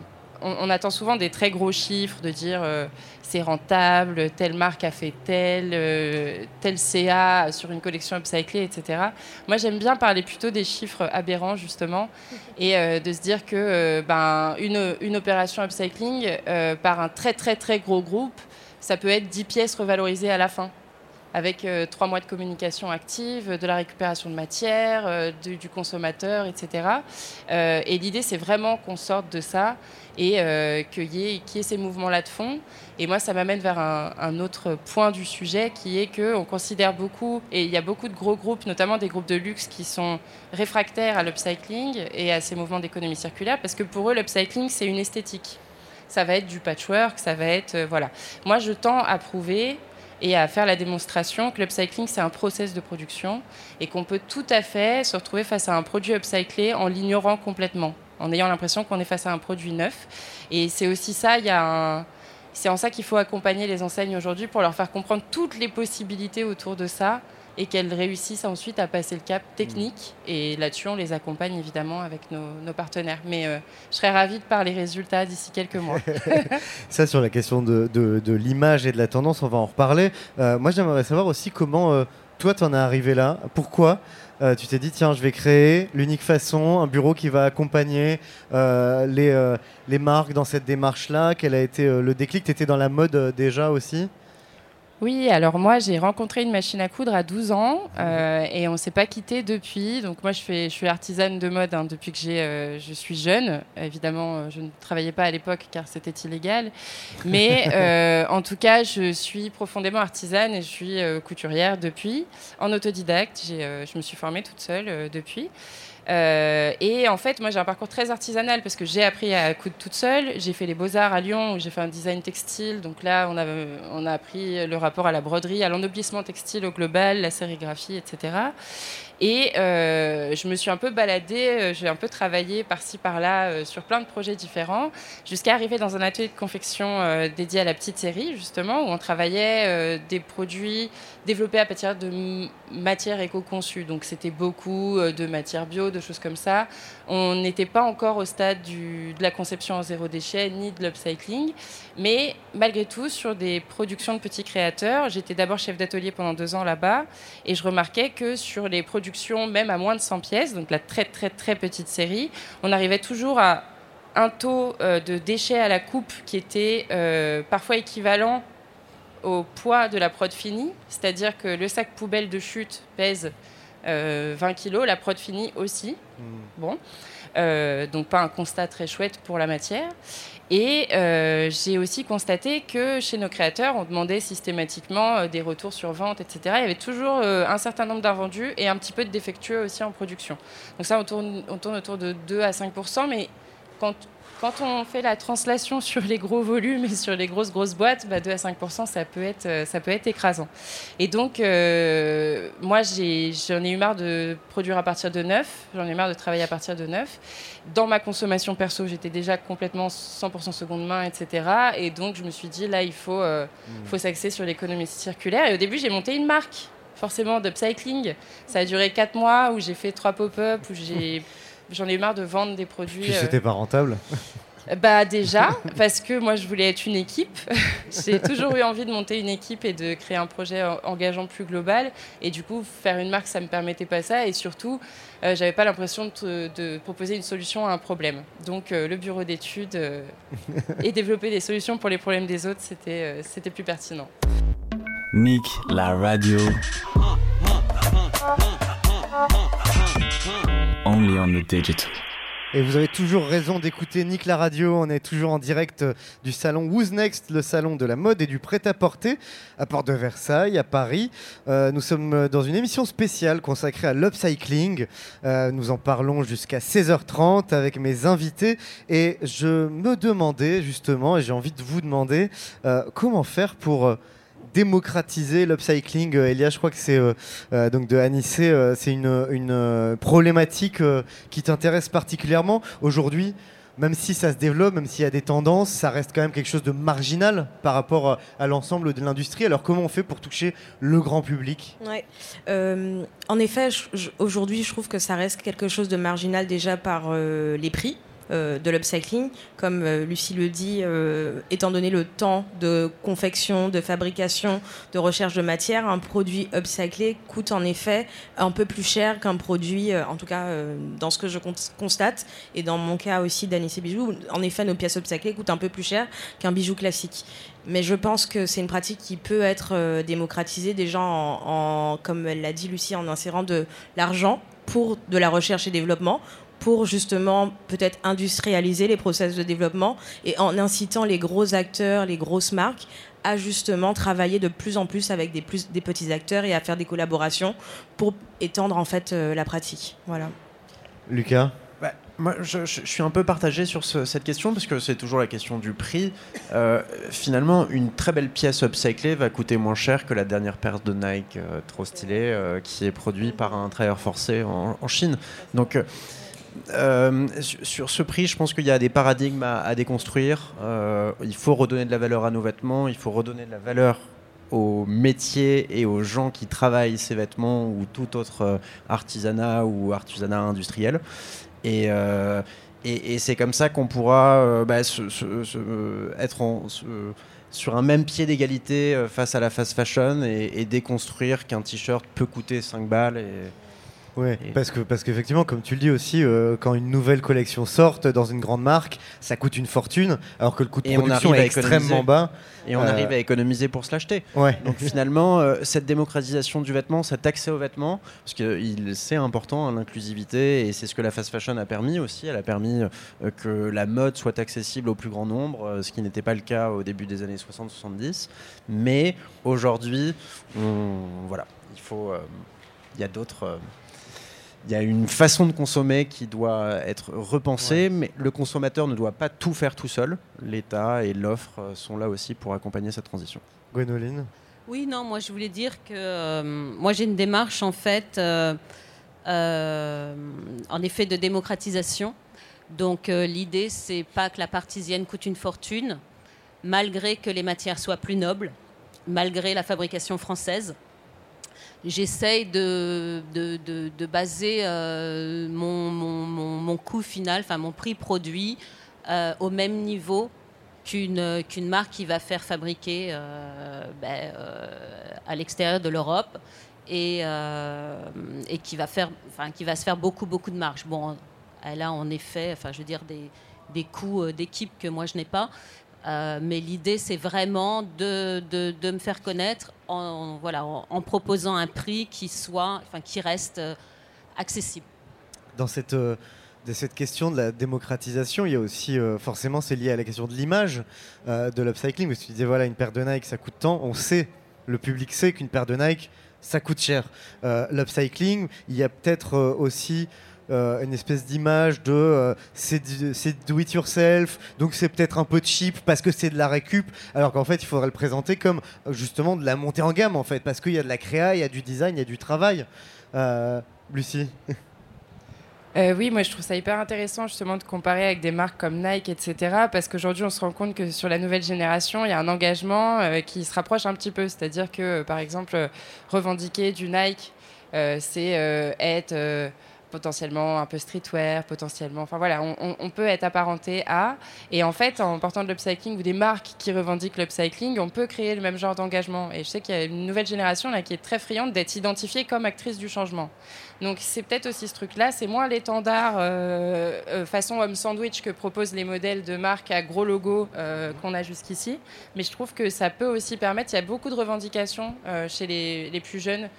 on, on attend souvent des très gros chiffres, de dire c'est rentable, telle marque a fait tel, tel CA sur une collection upcyclée, etc. Moi, j'aime bien parler plutôt des chiffres aberrants, justement, et de se dire que ben, une, une opération upcycling par un très, très, très gros groupe, ça peut être 10 pièces revalorisées à la fin avec euh, trois mois de communication active, de la récupération de matière, euh, du, consommateur, etc. Euh, et l'idée, c'est vraiment qu'on sorte de ça et euh, qu'il y, ait- qu'il y ait ces mouvements-là de fond. Et moi, ça m'amène vers un, un autre point du sujet qui est qu'on considère beaucoup, et il y a beaucoup de gros groupes, notamment des groupes de luxe, qui sont réfractaires à l'upcycling et à ces mouvements d'économie circulaire, parce que pour eux, l'upcycling, c'est une esthétique. Ça va être du patchwork, ça va être... euh, voilà. Moi, je tends à prouver et à faire la démonstration que l'upcycling, c'est un process de production et qu'on peut tout à fait se retrouver face à un produit upcyclé en l'ignorant complètement, en ayant l'impression qu'on est face à un produit neuf. Et c'est aussi ça, il y a un... C'est en ça qu'il faut accompagner les enseignes aujourd'hui pour leur faire comprendre toutes les possibilités autour de ça et qu'elles réussissent ensuite à passer le cap technique. Et là-dessus, on les accompagne évidemment avec nos, nos partenaires. Mais euh, je serais ravie de parler résultats d'ici quelques mois. Ça, sur la question de, de- de l'image et de la tendance, on va en reparler. Euh, moi, j'aimerais savoir aussi comment euh, toi, t'en es arrivé là. Pourquoi euh, tu t'es dit, tiens, je vais créer l'unique façon, un bureau qui va accompagner euh, les, euh, les marques dans cette démarche-là? Quel a été le déclic? Tu étais dans la mode déjà aussi? Oui, alors moi j'ai rencontré une machine à coudre à 12 ans euh, et on s'est pas quitté depuis. Donc moi je, fais, je suis artisane de mode hein, depuis que j'ai, euh, je suis jeune. Évidemment, euh, je ne travaillais pas à l'époque car c'était illégal. Mais euh, en tout cas, je suis profondément artisane et je suis couturière depuis, en autodidacte. J'ai, je me suis formée toute seule depuis. Euh, et en fait, moi, j'ai un parcours très artisanal parce que j'ai appris à coudre toute seule. J'ai fait les beaux-arts à Lyon où j'ai fait un design textile. Donc là, on a, on a appris le rapport à la broderie, à l'ennoblissement textile au global, la sérigraphie, etc. Et euh, je me suis un peu baladée, euh, j'ai un peu travaillé par-ci par-là euh, sur plein de projets différents, jusqu'à arriver dans un atelier de confection dédié à la petite série, justement, où on travaillait des produits développés à partir de matières éco-conçues. Donc c'était beaucoup de matières bio, de choses comme ça. On n'était pas encore au stade de la conception en zéro déchet, ni de l'upcycling. Mais malgré tout, sur des productions de petits créateurs, j'étais d'abord chef d'atelier pendant deux ans là-bas, et je remarquais que sur les même à moins de 100 pièces, donc la très très très petite série, on arrivait toujours à un taux euh, de déchets à la coupe qui était euh, parfois équivalent au poids de la prod finie, c'est-à-dire que le sac poubelle de chute pèse euh, 20 kg, la prod finie aussi. Bon, Euh, donc pas un constat très chouette pour la matière. Et euh, j'ai aussi constaté que chez nos créateurs, on demandait systématiquement euh, des retours sur vente, etc. Il y avait toujours euh, un certain nombre d'invendus et un petit peu de défectueux aussi en production. Donc ça, on tourne, autour de 2 à 5 mais quand, quand on fait la translation sur les gros volumes et sur les grosses grosses boîtes, bah 2 à 5 ça peut être euh, ça peut être écrasant. Et donc euh, moi j'en ai eu marre de produire à partir de neuf, j'en ai eu marre de travailler à partir de neuf. Dans ma consommation perso, j'étais déjà complètement 100% seconde main, etc. Et donc je me suis dit là il faut euh, faut s'axer sur l'économie circulaire. Et au début j'ai monté une marque forcément d'upcycling. Ça a duré 4 mois où j'ai fait trois pop-up où j'ai J'en ai eu marre de vendre des produits. Puis euh, c'était pas rentable. bah déjà, parce que moi je voulais être une équipe. J'ai toujours eu envie de monter une équipe et de créer un projet en- engageant plus global. Et du coup, faire une marque, ça me permettait pas ça. Et surtout, euh, j'avais pas l'impression de, te- de proposer une solution à un problème. Donc euh, le bureau d'études euh, et développer des solutions pour les problèmes des autres, c'était euh, c'était plus pertinent. Nick la radio. Et vous avez toujours raison d'écouter Nick la radio. On est toujours en direct euh, du salon Who's Next, le salon de la mode et du prêt-à-porter à Porte de Versailles, à Paris. Euh, nous sommes euh, dans une émission spéciale consacrée à l'upcycling. Nous en parlons jusqu'à 16h30 avec mes invités. Et je me demandais justement, et j'ai envie de vous demander, comment faire pour démocratiser l'upcycling. Euh, Elia, je crois que c'est euh, euh, donc de Anissé, c'est une, une, problématique qui t'intéresse particulièrement aujourd'hui. Même si ça se développe, même s'il y a des tendances, ça reste quand même quelque chose de marginal par rapport à l'ensemble de l'industrie. Alors comment on fait pour toucher le grand public? En effet, aujourd'hui, je trouve que ça reste quelque chose de marginal déjà par les prix. Euh, de l'upcycling, comme euh, Lucie le dit, euh, étant donné le temps de confection, de fabrication, de recherche de matière, un produit upcyclé coûte en effet un peu plus cher qu'un produit, en tout cas dans ce que je con- constate, et dans mon cas aussi d'Anissé Bijoux, en effet nos pièces upcyclées coûtent un peu plus cher qu'un bijou classique. Mais je pense que c'est une pratique qui peut être démocratisée déjà en, en- comme elle l'a dit Lucie, en insérant de l'argent pour de la recherche et développement, pour justement peut-être industrialiser les process de développement et en incitant les gros acteurs, les grosses marques à justement travailler de plus en plus avec des, plus, des petits acteurs et à faire des collaborations pour étendre en fait euh, la pratique. Voilà. Lucas? Bah, moi, je, suis un peu partagé sur ce- cette question parce que c'est toujours la question du prix. Euh, finalement, une très belle pièce upcyclée va coûter moins cher que la dernière paire de Nike euh, trop stylée euh, qui est produite par un travailleur forcé en, en Chine. Donc, euh, sur, ce prix, je pense qu'il y a des paradigmes à, déconstruire. Euh, il faut redonner de la valeur à nos vêtements, il faut redonner de la valeur aux métiers et aux gens qui travaillent ces vêtements ou tout autre euh, artisanat ou artisanat industriel. Et, c'est comme ça qu'on pourra bah, être sur un même pied d'égalité face à la fast fashion et, déconstruire qu'un t-shirt peut coûter 5 balles. Oui, parce que parce qu'effectivement, comme tu le dis aussi, euh, quand une nouvelle collection sort dans une grande marque, ça coûte une fortune, alors que le coût de Et on production est extrêmement bas. Et on Euh, arrive à économiser pour se l'acheter. Ouais. Donc finalement, euh, cette démocratisation du vêtement, cet accès aux vêtements, parce que c'est important, hein, l'inclusivité, et c'est ce que la fast fashion a permis aussi. Elle a permis que la mode soit accessible au plus grand nombre, ce qui n'était pas le cas au début des années 60-70. Mais aujourd'hui, on- voilà, il faut, il y a d'autres. Il y a une façon de consommer qui doit être repensée, mais le consommateur ne doit pas tout faire tout seul. L'État et l'offre euh, sont là aussi pour accompagner cette transition. Gwénoline Oui, non, moi je voulais dire que euh, moi j'ai une démarche en fait, euh, euh, en effet, de démocratisation. Donc euh, l'idée, c'est pas que la parisienne coûte une fortune, malgré que les matières soient plus nobles, malgré la fabrication française. J'essaye de, de, de- de baser euh, mon, mon- mon- mon coût final, enfin mon prix produit, euh, au même niveau qu'une marque qui va faire fabriquer euh, ben, à l'extérieur de l'Europe et, et qui, va faire, enfin, qui va se faire beaucoup, beaucoup de marge. Bon, elle a en effet, enfin, je veux dire, des, des coûts d'équipe que moi je n'ai pas. Euh, mais l'idée, c'est vraiment de, de, me faire connaître en, voilà, en, proposant un prix qui, soit, enfin, qui reste euh, accessible. dans cette, euh, cette question de la démocratisation, il y a aussi, euh, forcément, c'est lié à la question de l'image de l'upcycling. Tu disais, voilà, une paire de Nike, ça coûte tant. On sait, le public sait qu'une paire de Nike, ça coûte cher. L'upcycling, il y a peut-être aussi euh, une espèce d'image de euh, c'est do it yourself, donc c'est peut-être un peu cheap parce que c'est de la récup, alors qu'en fait il faudrait le présenter comme euh, justement de la montée en gamme en fait, parce qu'il y a de la créa, il y a du design, il y a du travail. Euh, Lucie oui, moi je trouve ça hyper intéressant justement de comparer avec des marques comme Nike, etc. Parce qu'aujourd'hui on se rend compte que sur la nouvelle génération, il y a un engagement qui se rapproche un petit peu. C'est-à-dire que par exemple, revendiquer du Nike, c'est être potentiellement un peu streetwear, potentiellement. Enfin voilà, on, peut être apparenté à. Et en fait, en portant de l'upcycling ou des marques qui revendiquent l'upcycling, on peut créer le même genre d'engagement. Et je sais qu'il y a une nouvelle génération là qui est très friande d'être identifiée comme actrice du changement. Donc c'est peut-être aussi ce truc-là, c'est moins l'étendard euh, euh, façon homme sandwich que proposent les modèles de marques à gros logo euh, qu'on a jusqu'ici. Mais je trouve que ça peut aussi permettre, il y a beaucoup de revendications euh, chez les, les plus jeunes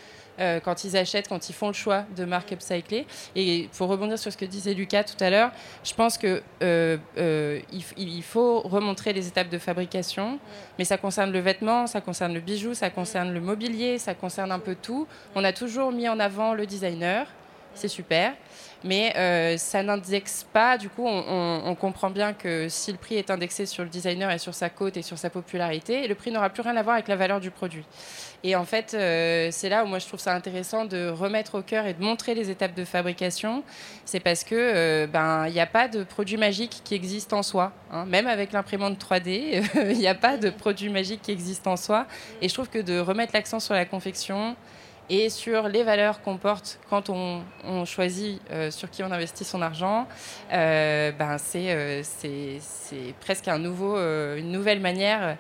euh, quand ils achètent, quand ils font le choix de marques upcyclées. Et pour rebondir sur ce que disait Lucas tout à l'heure, je pense que euh, euh, il, faut remontrer les étapes de fabrication, mais ça concerne le vêtement, ça concerne le bijou, ça concerne le mobilier, ça concerne un peu tout. On a toujours mis en avant le designer, c'est super. Mais euh, ça n'indexe pas, du coup, on, comprend bien que si le prix est indexé sur le designer et sur sa cote et sur sa popularité, le prix n'aura plus rien à voir avec la valeur du produit. Et en fait, euh, c'est là où moi je trouve ça intéressant de remettre au cœur et de montrer les étapes de fabrication. C'est parce que euh, ben il n'y a pas de produit magique qui existe en soi. hein. Même avec l'imprimante 3D, il n'y a pas de produit magique qui existe en soi. Et je trouve que de remettre l'accent sur la confection et sur les valeurs qu'on porte quand on, choisit euh, sur qui on investit son argent, euh, ben c'est euh, presque un nouveau, euh, une nouvelle manière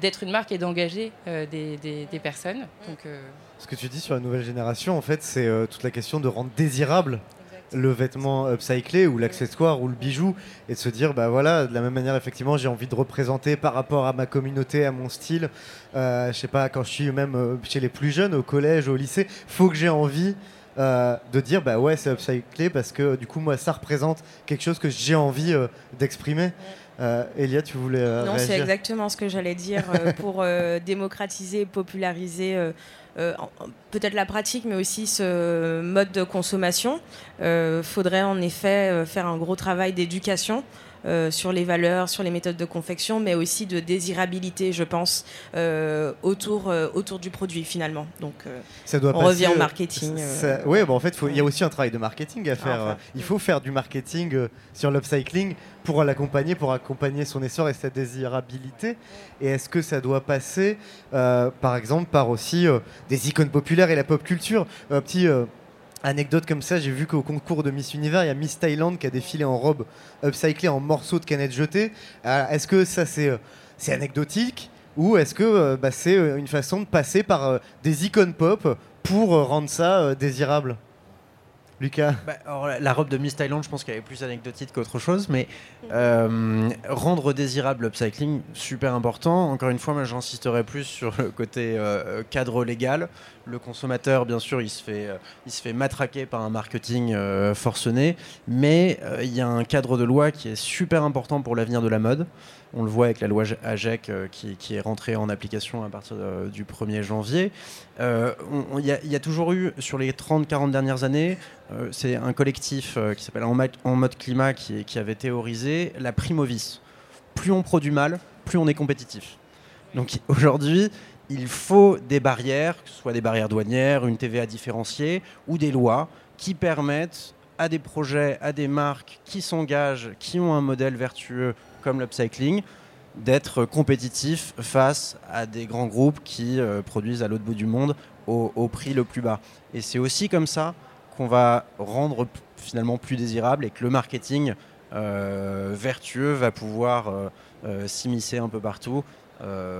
d'être une marque et d'engager des, des- des personnes. Donc, Ce que tu dis sur la nouvelle génération, en fait, c'est toute la question de rendre désirable le vêtement upcyclé ou l'accessoire ou le bijou et de se dire bah voilà de la même manière effectivement j'ai envie de représenter par rapport à ma communauté à mon style. Euh, je sais pas quand je suis même euh, chez les plus jeunes au collège au lycée faut que j'ai envie euh, de dire bah ouais c'est upcyclé parce que du coup moi ça représente quelque chose que j'ai envie euh, d'exprimer. Euh, Elia tu voulais euh, Non, c'est exactement ce que j'allais dire euh, pour démocratiser, populariser euh, peut-être la pratique, mais aussi ce mode de consommation. Euh, faudrait en effet euh, faire un gros travail d'éducation. Euh, sur les valeurs, sur les méthodes de confection, mais aussi de désirabilité, je pense, euh, autour, euh, autour du produit finalement. Donc, Ça doit on passer, revient au marketing. ça- ouais, bah en fait, il y a aussi un travail de marketing à faire. Enfin. Il faut faire du marketing sur l'upcycling pour l'accompagner, pour accompagner son essor et sa désirabilité. Et est-ce que ça doit passer, par exemple, par aussi des icônes populaires et la pop culture? Un petit. Anecdote comme ça, j'ai vu qu'au concours de Miss Univers, il y a Miss Thailand qui a défilé en robe upcyclée en morceaux de canettes jetées. Est-ce que ça c'est euh, c'est anecdotique ou est-ce que euh, bah, c'est euh, une façon de passer par des icônes pop pour rendre ça désirable? Lucas? Bah, la- robe de Miss Thailand, je pense qu'elle est plus anecdotique qu'autre chose, mais euh, rendre désirable l'upcycling, super important. Encore une fois, moi j'insisterai plus sur le côté euh, cadre légal. Le consommateur, bien sûr, il se fait, euh, il se fait matraquer par un marketing forcené, mais il y a un cadre de loi qui est super important pour l'avenir de la mode. On le voit avec la loi AGEC euh, qui, qui est rentrée en application à partir euh, du 1er janvier. Euh, Il y, a- toujours eu, sur les 30-40 dernières années, c'est un collectif qui s'appelle en, En mode climat qui, qui avait théorisé la primovis. Plus on produit mal, plus on est compétitif. Donc aujourd'hui, il faut des barrières, que ce soit des barrières douanières, une TVA différenciée ou des lois qui permettent à des projets, à des marques qui s'engagent, qui ont un modèle vertueux comme l'upcycling, d'être compétitifs face à des grands groupes qui euh, produisent à l'autre bout du monde au, au prix le plus bas. Et c'est aussi comme ça qu'on va rendre finalement plus désirable et que le marketing euh, vertueux va pouvoir euh, s'immiscer un peu partout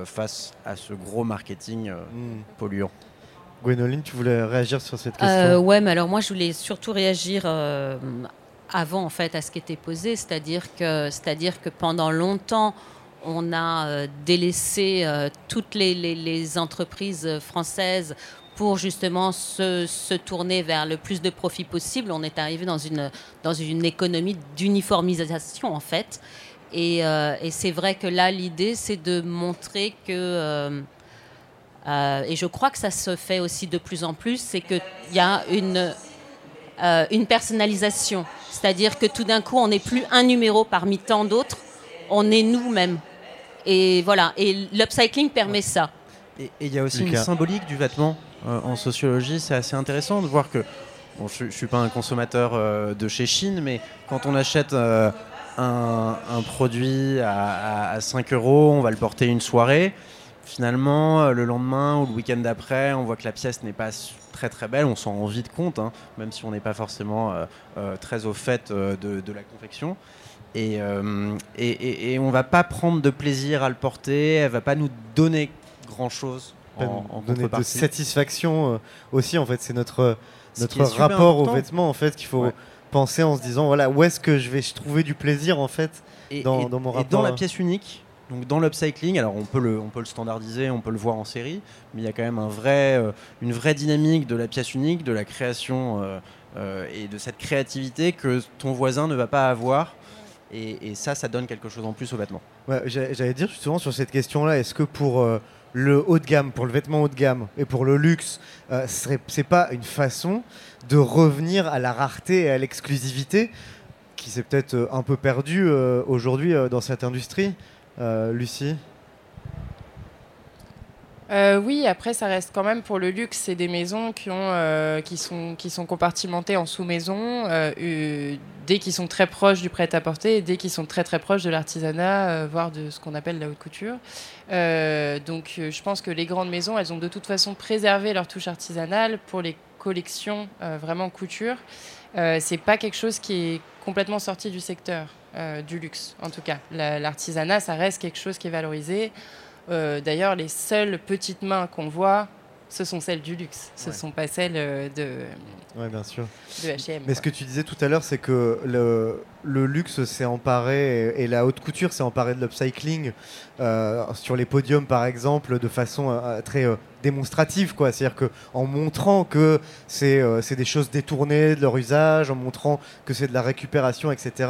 face à ce gros marketing Hmm. polluant. Gwénoline, tu voulais réagir sur cette question? Euh, ouais, mais alors moi, je voulais surtout réagir euh, avant, en fait, à ce qui était posé, c'est-à-dire que, c'est-à-dire que pendant longtemps, on a euh, délaissé euh, toutes les, les- les entreprises françaises pour justement se, se tourner vers le plus de profit possible. On est arrivé dans une, dans une économie d'uniformisation, en fait. Et, euh, et c'est vrai que là, l'idée, c'est de montrer que... euh, et je crois que ça se fait aussi de plus en plus, c'est qu'il y a une, euh, une personnalisation. C'est-à-dire que tout d'un coup, on n'est plus un numéro parmi tant d'autres, on est nous-mêmes. Et voilà, et l'upcycling permet ça. Et il y a aussi Lucas. une symbolique du vêtement euh, en sociologie. C'est assez intéressant de voir que, bon, je ne suis pas un consommateur euh, de chez Chine, mais quand on achète euh, un, un produit à, à- à 5 euros, on va le porter une soirée. Finalement, euh, le lendemain ou le week-end d'après, on voit que la pièce n'est pas très très belle, on s'en rend vite compte, hein, même si on n'est pas forcément euh, euh, très au fait de, de la confection. Et, euh, et, et- et on va pas prendre de plaisir à le porter, elle va pas nous donner grand-chose Pas en, en donner de satisfaction euh, aussi en fait. C'est notre notre rapport aux vêtements en fait qu'il faut Ouais. penser en se disant voilà où est-ce que je vais trouver du plaisir en fait et, dans, et- dans mon et rapport dans la à- pièce unique, donc dans l'upcycling, alors on peut, le, on peut le standardiser, on peut le voir en série, mais il y a quand même un vrai, euh, une vraie dynamique de la pièce unique, de la création euh, euh, et de cette créativité que ton voisin ne va pas avoir. Et, ça, ça donne quelque chose en plus au vêtement. Ouais, j'a- J'allais dire justement sur cette question-là, est-ce que pour le haut de gamme, pour le vêtement haut de gamme et pour le luxe, euh, c'est pas une façon de revenir à la rareté et à l'exclusivité qui s'est peut-être un peu perdue aujourd'hui dans cette industrie? Lucie Euh, oui, après, ça reste quand même pour le luxe, c'est des maisons qui, ont, euh, qui, sont, qui sont compartimentées en sous-maisons, euh, euh, dès qu'ils sont très proches du prêt-à-porter dès qu'ils sont très très proches de l'artisanat, euh, voire de ce qu'on appelle la haute couture. Euh, donc, euh, je pense que les grandes maisons, elles ont de toute façon préservé leur touche artisanale pour les collections euh, vraiment couture. Euh, c'est pas quelque chose qui est complètement sorti du secteur euh, du luxe, en tout cas. La- L'artisanat, ça reste quelque chose qui est valorisé. Euh, D'ailleurs, les seules petites mains qu'on voit, ce sont celles du luxe. Ce ne Ouais. sont pas celles euh, de, Ouais, bien sûr. de H&M. Mais ce que tu disais tout à l'heure, c'est que le, le luxe s'est emparé et, et la haute couture s'est emparée de l'upcycling euh, sur les podiums, par exemple, de façon euh, très euh, démonstrative. quoi. C'est-à-dire qu'en montrant que c'est des choses détournées de leur usage, en montrant que c'est de la récupération, etc.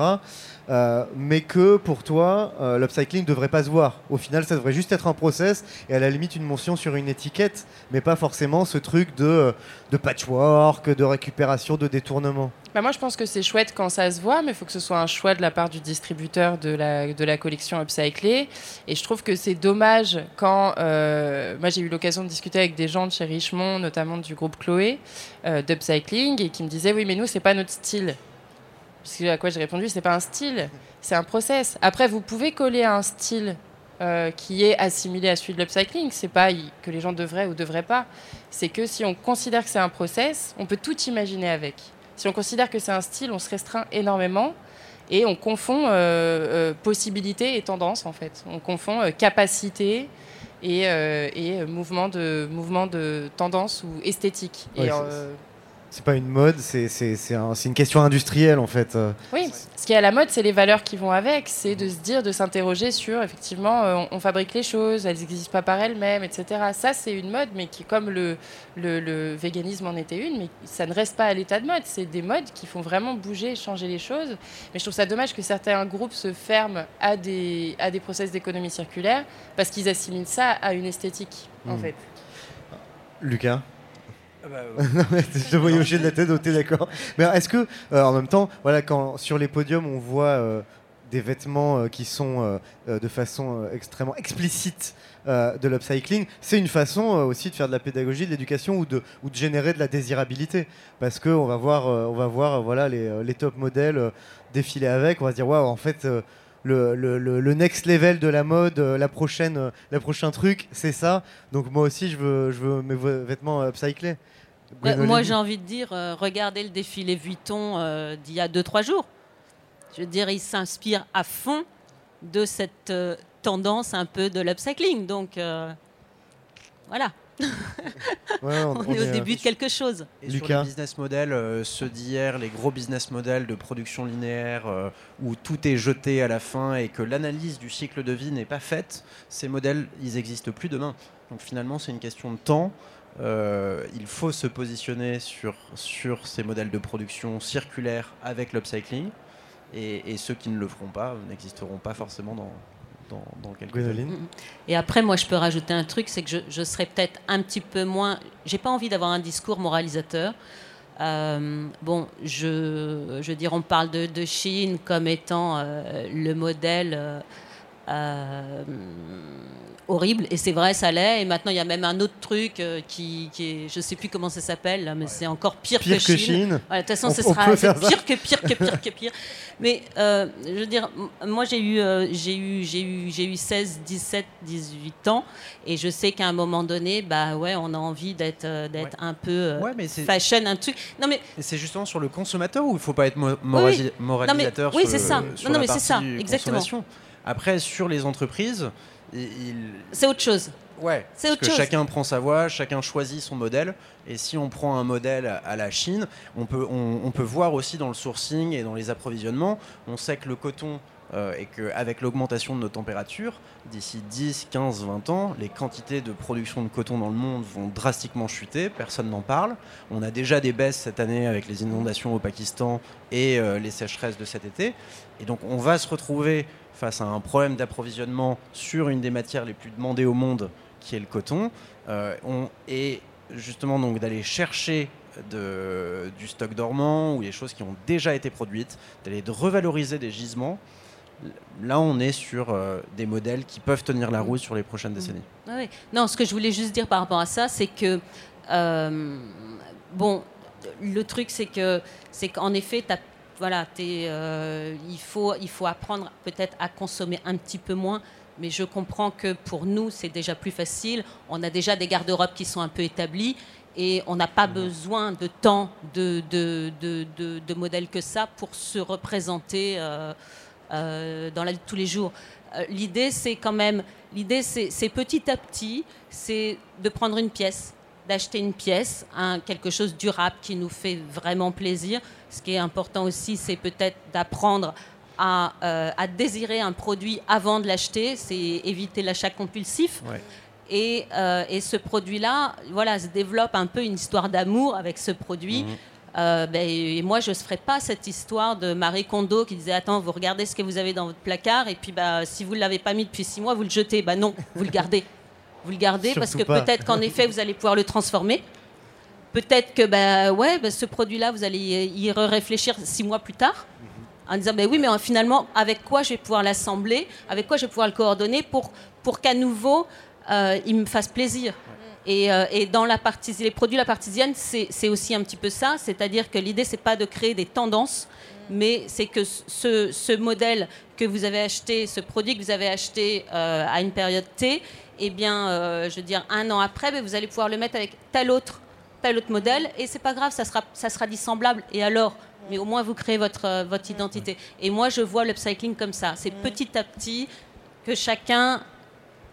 euh, mais que pour toi, euh, l'upcycling ne devrait pas se voir. Au final, ça devrait juste être un process et à la limite une mention sur une étiquette, mais pas forcément ce truc de, patchwork, de récupération, de détournement. Bah, moi, je pense que c'est chouette quand ça se voit, mais il faut que ce soit un choix de la part du distributeur de la, de la collection upcyclée. Et je trouve que c'est dommage quand. euh, moi, j'ai eu l'occasion de discuter avec des gens de chez Richemont, notamment du groupe Chloé, d'upcycling, et qui me disaient Oui, mais nous, c'est pas notre style. Que à quoi j'ai répondu C'est pas un style, c'est un process. Après, vous pouvez coller à un style. euh, qui est assimilé à celui de l'upcycling, c'est pas que les gens devraient ou devraient pas, c'est que si on considère que c'est un process, on peut tout imaginer avec. Si on considère que c'est un style, on se restreint énormément et on confond euh, euh, possibilité et tendance en fait. On confond capacité et, et mouvement, de, mouvement de tendance ou esthétique. Ouais, et, c'est- pas une mode, c'est c'est- c'est un- une question industrielle en fait. oui, ce qui est à la mode, c'est les valeurs qui vont avec. C'est de se dire, de s'interroger sur, effectivement, euh, on, on fabrique les choses, elles n'existent pas par elles-mêmes, etc. Ça, c'est une mode, mais qui, comme le, le, le véganisme en était une, mais ça ne reste pas à l'état de mode. C'est des modes qui font vraiment bouger, changer les choses. Mais je trouve ça dommage que certains groupes se ferment à des, à des process d'économie circulaire parce qu'ils assimilent ça à une esthétique, en Hmm. fait. Lucas? Non, mais je te voyais hocher de la tête, t'es d'accord. Mais est-ce que, euh, en même temps, voilà, quand sur les podiums on voit euh, des vêtements euh, qui sont de façon extrêmement explicite de l'upcycling, c'est une façon aussi de faire de la pédagogie, de l'éducation ou de, ou de générer de la désirabilité. Parce qu'on va voir, on va voir voilà, les, les top modèles défiler avec, on va se dire, waouh, en fait. le, le- next level de la mode, la prochaine, la prochain truc, c'est ça. Donc moi aussi, je veux, je veux mes vêtements upcyclés. Moi, j'ai envie de dire, euh, regardez le défilé Vuitton euh, d'il y a 2-3 jours. Je veux dire, il s'inspire à fond de cette euh, tendance un peu de l'upcycling. Donc, euh, voilà. Ouais, on, est, au début de quelque chose. Et sur les business models, euh, ceux d'hier, les gros business models de production linéaire euh, où tout est jeté à la fin et que l'analyse du cycle de vie n'est pas faite, ces modèles, ils n'existent plus demain. Donc finalement, c'est une question de temps. Euh, il faut se positionner sur, sur ces modèles de production circulaire avec l'upcycling. Et, et ceux qui ne le feront pas n'existeront pas forcément dans, dans, dans quelques années. Mhm. Et après, moi, je peux rajouter un truc, c'est que je, je serais peut-être un petit peu moins. J'ai pas envie d'avoir un discours moralisateur. Euh, bon, je, je veux dire, on parle de, de Chine comme étant euh, le modèle euh, horrible. Et c'est vrai, ça l'est. Et maintenant, il y a même un autre truc euh, qui, qui est, je sais plus comment ça s'appelle, là, mais c'est encore pire, Pire que que Chine. De toute façon, On- ce on sera pire que pire que pire que pire. Mais euh, je veux dire, moi j'ai eu, j'ai eu, j'ai eu, j'ai eu 16, 17, 18 ans, et je sais qu'à un moment donné, bah ouais, on a envie d'être, d'être un peu Ouais, mais c'est- fashion, un truc. Non mais c'est justement sur le consommateur où il ne faut pas être mo- morali- Oui, moralisateur Non, mais- oui, sur, c'est ça. sur Non, non, la mais c'est ça, exactement. Après, sur les entreprises, il- c'est autre chose. Ouais, C'est parce autre que chose. chacun prend sa voie, chacun choisit son modèle. Et si on prend un modèle à- à la Chine, on peut, on, on peut voir aussi dans le sourcing et dans les approvisionnements, on sait que le coton, euh, et qu'avec l'augmentation de nos températures, d'ici 10, 15, 20 ans, les quantités de production de coton dans le monde vont drastiquement chuter, personne n'en parle. On a déjà des baisses cette année avec les inondations au Pakistan et euh, les sécheresses de cet été. Et donc on va se retrouver face à un problème d'approvisionnement sur une des matières les plus demandées au monde, qui est le coton. Euh, on, et justement donc d'aller chercher du stock dormant ou les choses qui ont déjà été produites, d'aller revaloriser des gisements. Là, on est sur euh, des modèles qui peuvent tenir la route sur les prochaines décennies. Ah. Non, ce que je voulais juste dire par rapport à ça, c'est que euh, bon, le truc, c'est que c'est qu'en effet, t'as- voilà, euh, il faut il faut apprendre peut-être à consommer un petit peu moins. Mais je comprends que pour nous, c'est déjà plus facile. On a déjà des garde-robes qui sont un peu établis et on n'a pas besoin de tant de, de, de, de- de modèles que ça pour se représenter euh, euh, dans la vie de tous les jours. Euh, l'idée, c'est quand même, l'idée, c'est petit à petit, c'est de prendre une pièce, d'acheter une pièce, quelque chose durable qui nous fait vraiment plaisir. Ce qui est important aussi, c'est peut-être d'apprendre à, euh, à désirer un produit avant de l'acheter, c'est éviter l'achat compulsif. Et, euh, et ce produit-là, voilà, se développe un peu une histoire d'amour avec ce produit. Euh, ben, et moi, je ne ferai pas cette histoire de Marie Kondo qui disait Attends, vous regardez ce que vous avez dans votre placard, et puis bah, si vous ne l'avez pas mis depuis six mois, vous le jetez. Bah non, vous le gardez. Vous le gardez parce que peut-être qu'en effet, vous allez pouvoir le transformer. Peut-être que bah, ouais, bah, ce produit-là, vous allez y réfléchir six mois plus tard en disant ben oui mais finalement avec quoi je vais pouvoir l'assembler avec quoi je vais pouvoir le coordonner pour pour qu'à nouveau euh, il me fasse plaisir. Et, euh, et dans la partie les produits la partisienne c'est c'est aussi un petit peu ça c'est-à-dire que l'idée c'est pas de créer des tendances mais c'est que ce, ce modèle que vous avez acheté ce produit que vous avez acheté euh, à une période T eh bien euh, je veux dire un an après ben, vous allez pouvoir le mettre avec tel autre tel autre modèle et c'est pas grave ça sera ça sera dissemblable. Et alors? Mais au moins vous créez votre euh, votre identité. Et moi je vois l'upcycling comme ça. C'est petit à petit que chacun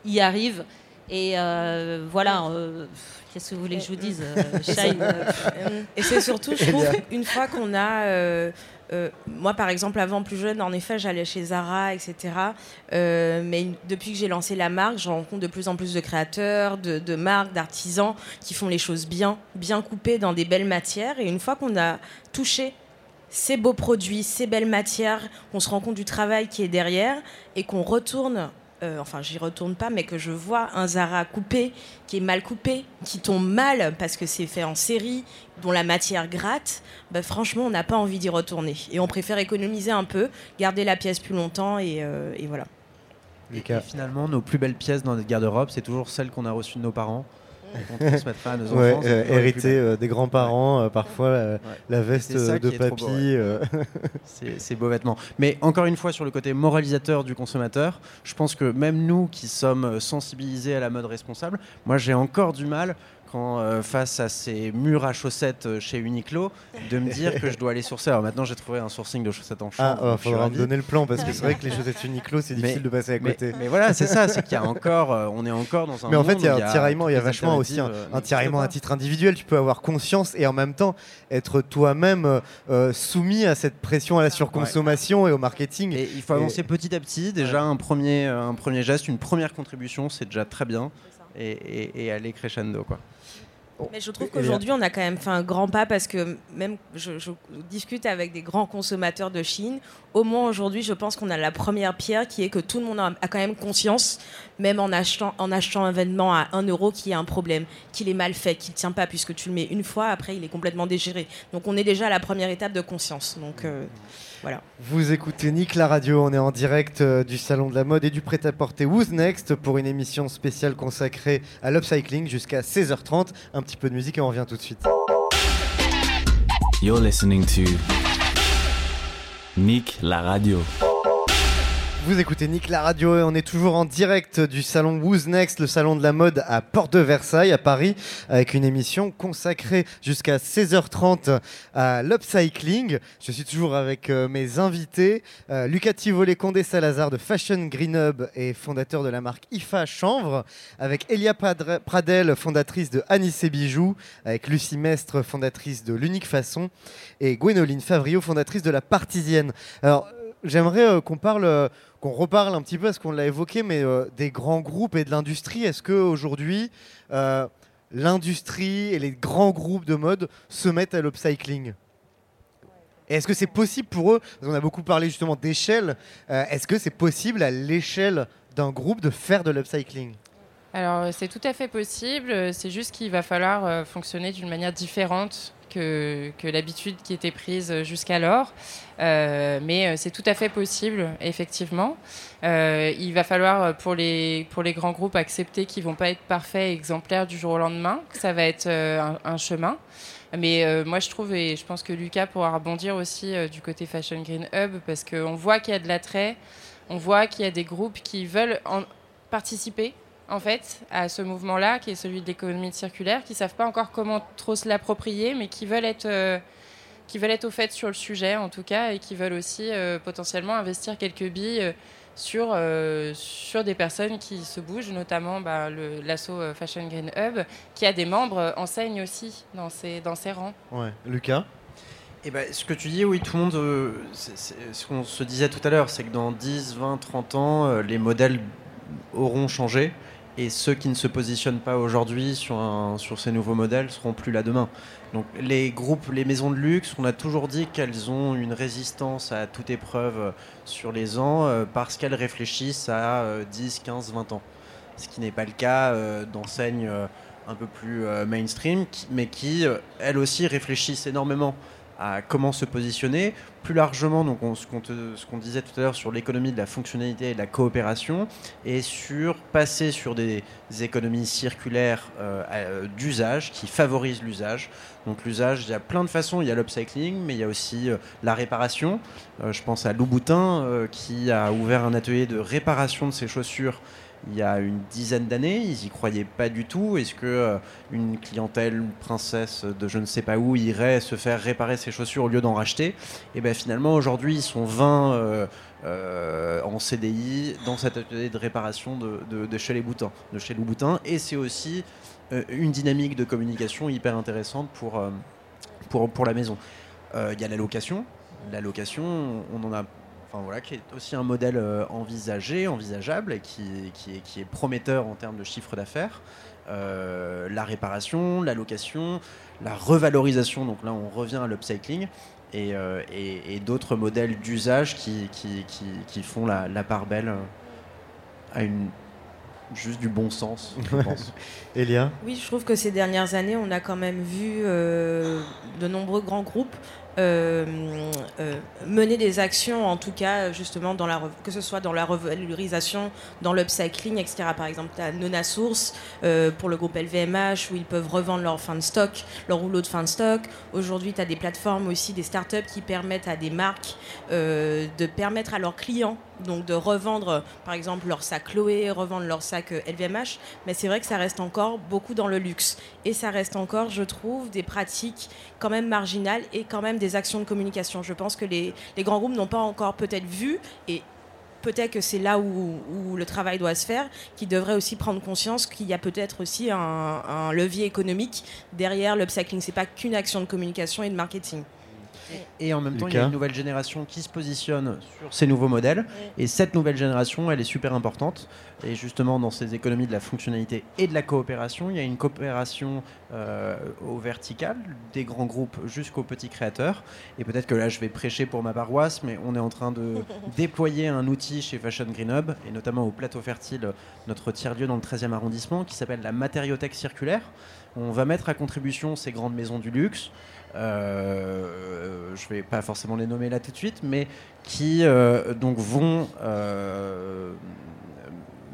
y arrive. Et euh, voilà euh, qu'est-ce que vous voulez que je vous dise Shine, Et c'est surtout, je Eh trouve, une fois qu'on a. euh, moi, par exemple, avant plus jeune, en effet, j'allais chez Zara, etc. Euh, mais depuis que j'ai lancé la marque, je rencontre de plus en plus de créateurs, de, de marques, d'artisans qui font les choses bien, bien coupées dans des belles matières. Et une fois qu'on a touché ces beaux produits, ces belles matières, qu'on se rend compte du travail qui est derrière et qu'on retourne, euh, enfin j'y retourne pas, mais que je vois un Zara coupé, qui est mal coupé, qui tombe mal parce que c'est fait en série, dont la matière gratte, bah, franchement on n'a pas envie d'y retourner. Et on préfère économiser un peu, garder la pièce plus longtemps et, euh, et voilà. Et, et finalement, nos plus belles pièces dans notre garde-robe, c'est toujours celles qu'on a reçues de nos parents. Qu'on transmettra à nos enfants. Ouais, euh, belles. euh, des grands-parents, euh, parfois la veste de papy. C'est beau vêtement. Mais encore une fois, sur le côté moralisateur du consommateur, je pense que même nous qui sommes sensibilisés à la mode responsable, moi j'ai encore du mal quand euh, face à ces murs à chaussettes euh, chez Uniqlo, de me dire que je dois aller sourcer. Alors maintenant j'ai trouvé un sourcing de chaussettes en Ah, chambre. je suis faudra me donner le plan parce que c'est vrai que les chaussettes Uniqlo, c'est Mais- difficile de passer à côté. Mais, voilà, c'est ça, c'est qu'il y a encore, euh, on est encore dans un Mais en fait, il y a un tiraillement, il y a vachement aussi un, tiraillement à titre individuel. Tu peux avoir conscience et en même temps être toi-même soumis à cette pression à la surconsommation et au marketing. Et il faut avancer petit à petit. Déjà, un, premier, un premier geste, une première contribution, c'est déjà très bien. Et, et- et aller crescendo. Quoi. Mais je trouve qu'aujourd'hui, on a quand même fait un grand pas parce que même je, je discute avec des grands consommateurs de Chine. Au moins aujourd'hui, je pense qu'on a la première pierre qui est que tout le monde a, a quand même conscience, même en achetant, en achetant un vêtement à 1 euro, qu'il y a un problème, qu'il est mal fait, qu'il ne tient pas, puisque tu le mets une fois, après il est complètement déchiré. Donc on est déjà à la première étape de conscience. Donc euh, voilà. Vous écoutez Nick la radio, on est en direct euh, du salon de la mode et du prêt-à-porter Who's Next pour une émission spéciale consacrée à l'upcycling jusqu'à 16h30. Un petit peu de musique et on revient tout de suite. You're listening to Nick la radio. Vous écoutez Nick la radio on est toujours en direct du salon Who's Next, le salon de la mode à Porte de Versailles à Paris, avec une émission consacrée jusqu'à 16h30 à l'upcycling. Je suis toujours avec euh, mes invités, euh, Lucas Tivoli Condé Salazar de Fashion Green Hub et fondateur de la marque IFA Chanvre, avec Elia Pradel, fondatrice de Anis et Bijoux, avec Lucie Mestre, fondatrice de l'Unique Façon, et Gwénoline Favrio, fondatrice de la Partisienne. Alors, euh, j'aimerais euh, qu'on parle, qu'on reparle un petit peu, parce qu'on l'a évoqué, mais euh, des grands groupes et de l'industrie. Est-ce qu'aujourd'hui, euh, l'industrie et les grands groupes de mode se mettent à l'upcycling? Est-ce que c'est possible pour eux? Qu'on a beaucoup parlé justement d'échelle. euh, est-ce que c'est possible à l'échelle d'un groupe de faire de l'upcycling? Alors, c'est tout à fait possible. C'est juste qu'il va falloir euh, fonctionner d'une manière différente que, l'habitude qui était prise jusqu'alors. Euh, mais euh, c'est tout à fait possible, effectivement. Euh, il va falloir, pour les, pour les grands groupes, accepter qu'ils vont pas être parfaits et exemplaires du jour au lendemain, que ça va être un, chemin. Mais moi, je trouve, et je pense que Lucas pourra rebondir aussi du côté Fashion Green Hub, parce qu'on voit qu'il y a de l'attrait, on voit qu'il y a des groupes qui veulent en participer en fait à ce mouvement-là, qui est celui de l'économie circulaire, qui savent pas encore comment trop se l'approprier, mais qui veulent être euh, qui veulent être au fait sur le sujet en tout cas, et qui veulent aussi euh, potentiellement investir quelques billes euh, sur, euh, sur des personnes qui se bougent, notamment bah, le- l'asso Fashion Green Hub, qui a des membres euh, enseigne aussi dans ses, dans ses rangs. Ouais. Lucas? Eh ben, ce que tu dis, oui, tout le monde. euh, ce qu'on se disait tout à l'heure, c'est que dans 10, 20, 30 ans, euh, les modèles auront changé. Et ceux qui ne se positionnent pas aujourd'hui sur, sur ces nouveaux modèles seront plus là demain. Donc les groupes, les maisons de luxe, on a toujours dit qu'elles ont une résistance à toute épreuve euh, sur les ans euh, parce qu'elles réfléchissent à euh, 10, 15, 20 ans. Ce qui n'est pas le cas euh, d'enseignes un peu plus mainstream, mais qui, elles aussi, réfléchissent énormément à comment se positionner. Plus largement, donc on- ce qu'on disait tout à l'heure sur l'économie de la fonctionnalité et de la coopération, et sur passer sur des économies circulaires euh, à- d'usage qui favorisent l'usage. Donc l'usage, il y a plein de façons. Il y a l'upcycling, mais il y a aussi euh, la réparation. Euh, je pense à Louboutin euh, qui a ouvert un atelier de réparation de ses chaussures il y a une dizaine d'années. Ils y croyaient pas du tout. Est-ce que euh, une clientèle princesse de je ne sais pas où irait se faire réparer ses chaussures au lieu d'en racheter? Et bien finalement aujourd'hui ils sont 20 euh, euh, en CDI dans cet atelier de réparation de, chez les de chez Louboutin. Et c'est aussi une dynamique de communication hyper intéressante pour, pour, pour la maison. Il y a la location. La location, on en a enfin voilà, qui est aussi un modèle euh, envisagé, envisageable et qui, qui, est, qui est prometteur en termes de chiffre d'affaires. Euh, la réparation, la location, la revalorisation, donc là on revient à l'upcycling, et, euh, et- et d'autres modèles d'usage qui, qui, qui, qui font la, la part belle à une, juste du bon sens, je pense. Elia? Oui, je trouve que ces dernières années, on a quand même vu euh, de nombreux grands groupes mener des actions, en tout cas, justement, dans la, que ce soit dans la revalorisation, dans l'upcycling, etc. Par exemple, tu as Nona Source euh, pour le groupe LVMH, où ils peuvent revendre leur fin de stock, leur rouleau de fin de stock. Aujourd'hui, tu as des plateformes aussi, des startups qui permettent à des marques euh, de permettre à leurs clients donc de revendre, par exemple, leur sac Chloé, revendre leur sac euh, LVMH. Mais c'est vrai que ça reste encore beaucoup dans le luxe. Et ça reste encore, je trouve, des pratiques quand même marginales et quand même des actions de communication. Je pense que les, grands groupes n'ont pas encore peut-être vu et peut-être que c'est là où, le travail doit se faire, qui devrait aussi prendre conscience qu'il y a peut-être aussi un, un levier économique derrière l'upcycling. C'est pas qu'une action de communication et de marketing. Et en même temps, il y a une nouvelle génération qui se positionne sur ces nouveaux modèles. Et cette nouvelle génération, elle est super importante. Et justement, dans ces économies de la fonctionnalité et de la coopération, il y a une coopération euh, au vertical, des grands groupes jusqu'aux petits créateurs. Et peut-être que là, je vais prêcher pour ma paroisse, mais on est en train de déployer un outil chez Fashion Green Hub, et notamment au Plateau Fertile, notre tiers-lieu dans le 13e arrondissement, qui s'appelle la matériothèque circulaire. On va mettre à contribution ces grandes maisons du luxe, euh, je vais pas forcément les nommer là tout de suite, mais qui euh, donc vont euh,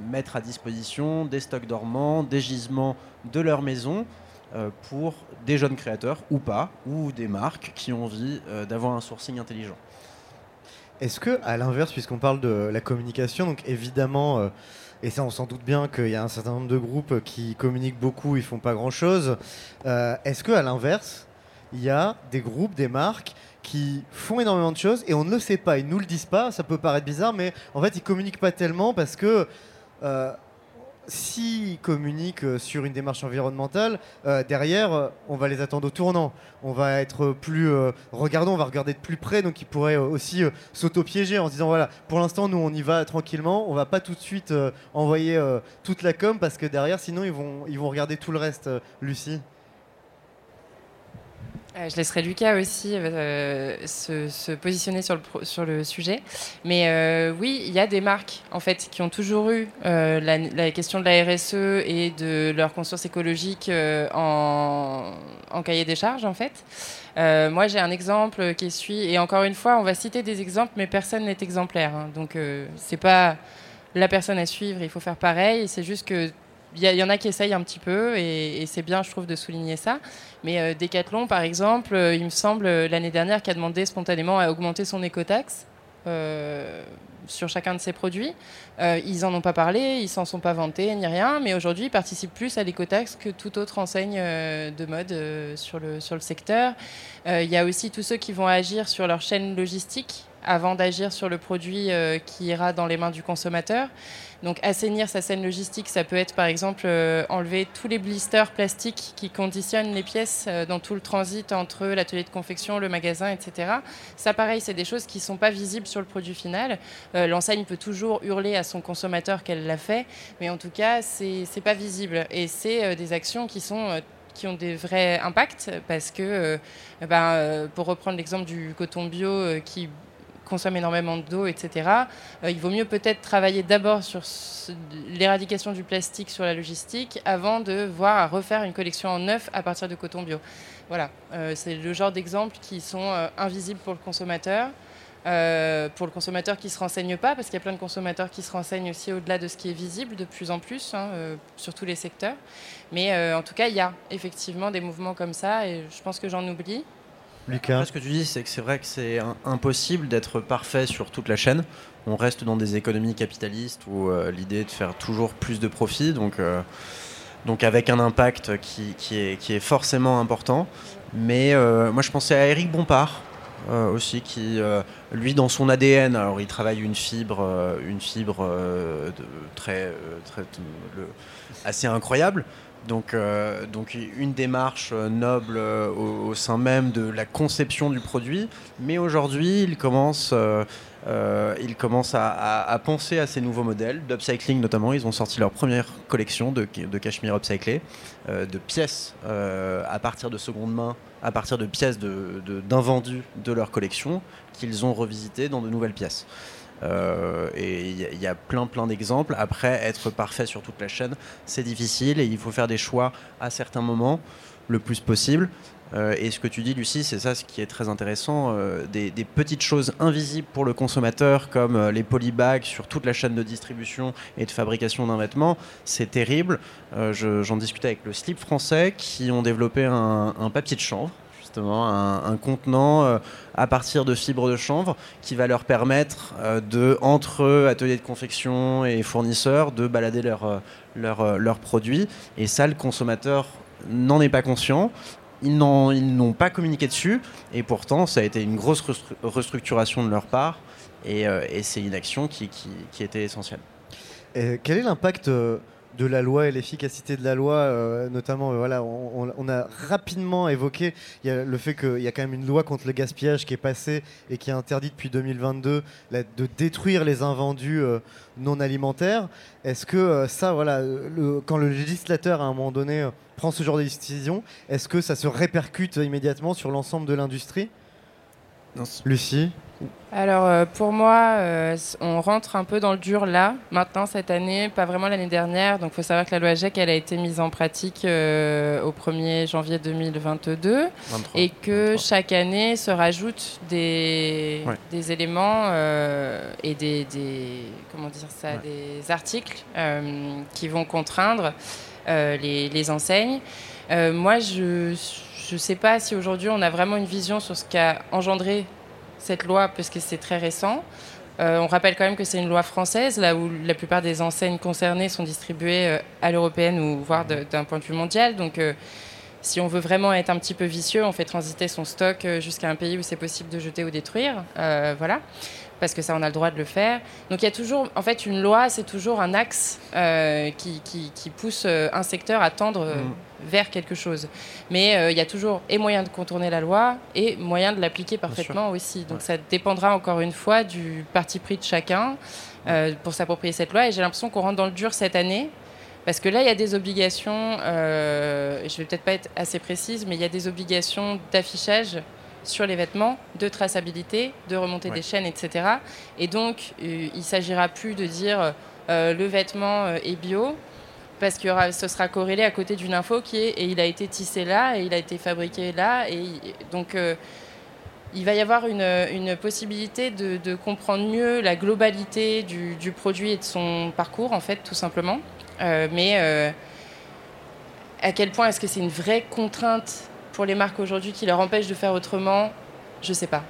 mettre à disposition des stocks dormants, des gisements de leur maison pour des jeunes créateurs ou pas, ou des marques qui ont envie d'avoir un sourcing intelligent. Est-ce que, à l'inverse, puisqu'on parle de la communication, donc évidemment, et ça on s'en doute bien qu'il y a un certain nombre de groupes qui communiquent beaucoup, ils font pas grand-chose. Est-ce que, à l'inverse, il y a des groupes, des marques qui font énormément de choses et on ne le sait pas, ils nous le disent pas. Ça peut paraître bizarre, mais en fait, ils communiquent pas tellement parce que. euh, S'ils communiquent euh, sur une démarche environnementale, euh, derrière, on va les attendre au tournant. On va être plus regardons, on va regarder de plus près, donc ils pourraient aussi s'auto-piéger en se disant voilà, pour l'instant, nous on y va tranquillement, on va pas tout de suite envoyer toute la com parce que derrière, sinon ils vont ils vont regarder tout le reste. Lucie. Euh, je laisserai Lucas aussi euh, se, positionner sur le, sujet. Mais euh, oui, il y a des marques en fait qui ont toujours eu la, question de la RSE et de leur conscience écologique en, cahier des charges en fait. Moi, j'ai un exemple qui suit, et encore une fois, on va citer des exemples, mais personne n'est exemplaire. hein. donc, c'est pas la personne à suivre, il faut faire pareil. C'est juste que il y, en a qui essayent un petit peu, et, c'est bien, je trouve, de souligner ça. Mais euh, Decathlon, par exemple, euh, il me semble, euh, l'année dernière, qui a demandé spontanément à augmenter son écotaxe sur chacun de ses produits. Ils n'en ont pas parlé, ils s'en sont pas vantés, ni rien, mais aujourd'hui, ils participent plus à l'écotaxe que toute autre enseigne de mode sur, le, sur le secteur. Il y a aussi tous ceux qui vont agir sur leur chaîne logistique avant d'agir sur le produit euh, qui ira dans les mains du consommateur. Donc assainir sa scène logistique, ça peut être par exemple euh, enlever tous les blisters plastiques qui conditionnent les pièces euh, dans tout le transit entre l'atelier de confection, le magasin, etc. Ça pareil, c'est des choses qui ne sont pas visibles sur le produit final. L'enseigne peut toujours hurler à son consommateur qu'elle l'a fait, mais en tout cas, c'est pas visible. Et c'est des actions qui sont... qui ont des vrais impacts parce que, ben, pour reprendre l'exemple du coton bio qui consomme énormément d'eau, etc. Euh, il vaut mieux peut-être travailler d'abord sur l'éradication du plastique sur la logistique avant de voir à refaire une collection en neuf à partir de coton bio. Voilà, Euh, c'est le genre d'exemples qui sont euh, invisibles pour le consommateur. pour le consommateur qui ne se renseigne pas, parce qu'il y a plein de consommateurs qui se renseignent aussi au-delà de ce qui est visible de plus en plus, hein, sur tous les secteurs. Mais en tout cas, il y a effectivement des mouvements comme ça, et je pense que j'en oublie. Lucas. Après, ce que tu dis, c'est que c'est vrai que c'est impossible d'être parfait sur toute la chaîne. On reste dans des économies capitalistes où euh, l'idée est de faire toujours plus de profit, donc, euh, donc avec un impact qui, qui est, qui est forcément important. Mais euh, moi, je pensais à Eric Bompard. aussi qui lui dans son ADN alors il travaille une fibre une fibre très, très assez incroyable donc, euh, donc une démarche euh, noble euh, au, sein même de la conception du produit, mais aujourd'hui il commence, à, penser à ces nouveaux modèles d'upcycling notamment. Ils ont sorti leur première collection de, cachemire upcyclé, de pièces à partir de seconde main, à partir de pièces de- de- d'invendus de, leur collection qu'ils ont revisitées dans de nouvelles pièces. Euh, et il y, a- plein plein d'exemples. Après, être parfait sur toute la chaîne, c'est difficile et il faut faire des choix à certains moments, le plus possible. Euh, et ce que tu dis, Lucie, c'est ça ce qui est très intéressant. euh, des, petites choses invisibles pour le consommateur, comme les polybags sur toute la chaîne de distribution et de fabrication d'un vêtement, c'est terrible. Je- J'en discutais avec le Slip français qui ont développé un papier de chanvre un, contenant euh, à partir de fibres de chanvre qui va leur permettre euh, de entre ateliers de confection et fournisseurs de balader leurs leurs, euh, leurs produits et ça le consommateur n'en est pas conscient. Ils n'ont pas communiqué dessus. Et pourtant ça a été une grosse restru- restructuration de leur part. Et, c'est une action qui, qui, qui était essentielle. Et quel est l'impact de la loi et l'efficacité de la loi, euh, notamment, euh, voilà, on, a rapidement évoqué le fait qu'il y a quand même une loi contre le gaspillage qui est passée et qui est interdit depuis 2022 la- de détruire les invendus euh, non alimentaires. Est-ce que ça, voilà, quand le législateur à un moment donné prend ce genre de décision, est-ce que ça se répercute immédiatement sur l'ensemble de l'industrie? Lucie Alors euh, pour moi, euh, on rentre un peu dans le dur là, maintenant cette année, pas vraiment l'année dernière. Donc il faut savoir que la loi GEC, elle a été mise en pratique euh, au 1er janvier 2022 23, et que chaque année se rajoutent des, Ouais. des éléments euh, et des, des- comment dire ça, des articles euh, qui vont contraindre euh, les, les enseignes. Euh, moi, je ne sais pas si aujourd'hui on a vraiment une vision sur ce qu'a engendré cette loi, parce que c'est très récent. Euh, on rappelle quand même que c'est une loi française, là où la plupart des enseignes concernées sont distribuées euh, à l'européenne ou voire d'un point de vue mondial. Donc, euh, si on veut vraiment être un petit peu vicieux, on fait transiter son stock jusqu'à un pays où c'est possible de jeter ou détruire. Voilà. Parce que ça, on a le droit de le faire. Donc, il y a toujours, en fait, une loi, c'est toujours un axe euh, qui, qui- qui pousse euh, un secteur à tendre euh, vers quelque chose. Mais euh, il y a toujours et moyen de contourner la loi et moyen de l'appliquer parfaitement aussi. Donc, ça dépendra encore une fois du parti pris de chacun euh, pour s'approprier cette loi. Et j'ai l'impression qu'on rentre dans le dur cette année. Parce que là, il y a des obligations, je vais peut-être pas être assez précise, mais il y a des obligations d'affichage sur les vêtements, de traçabilité, de remontée Ouais. des chaînes, etc. Et donc, euh, il s'agira plus de dire euh, le vêtement euh, est bio, parce que ce sera corrélé à côté d'une info qui est et il a été tissé là, et il a été fabriqué là. Et donc, euh, il va y avoir une, une possibilité de, de comprendre mieux la globalité du, du produit et de son parcours, en fait, tout simplement. Mais à quel point est-ce que c'est une vraie contrainte pour les marques aujourd'hui qui leur empêche de faire autrement Je sais pas.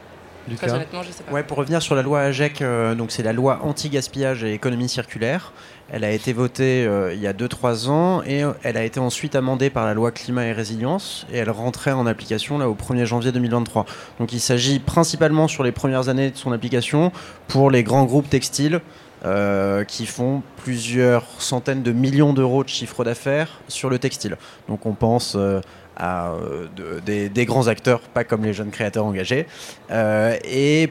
Très honnêtement, je sais pas. Ouais, pour revenir sur la loi AGEC, euh, donc c'est la loi anti-gaspillage et économie circulaire. Elle a été votée euh, il y a 2-3 ans et euh, elle a été ensuite amendée par la loi climat et résilience et elle rentrait en application là au 1er janvier 2023. Donc il s'agit principalement sur les premières années de son application pour les grands groupes textiles euh, qui font plusieurs centaines de millions d'euros de chiffre d'affaires sur le textile. Donc on pense euh, à euh, de- des, grands acteurs, pas comme les jeunes créateurs engagés. Euh, et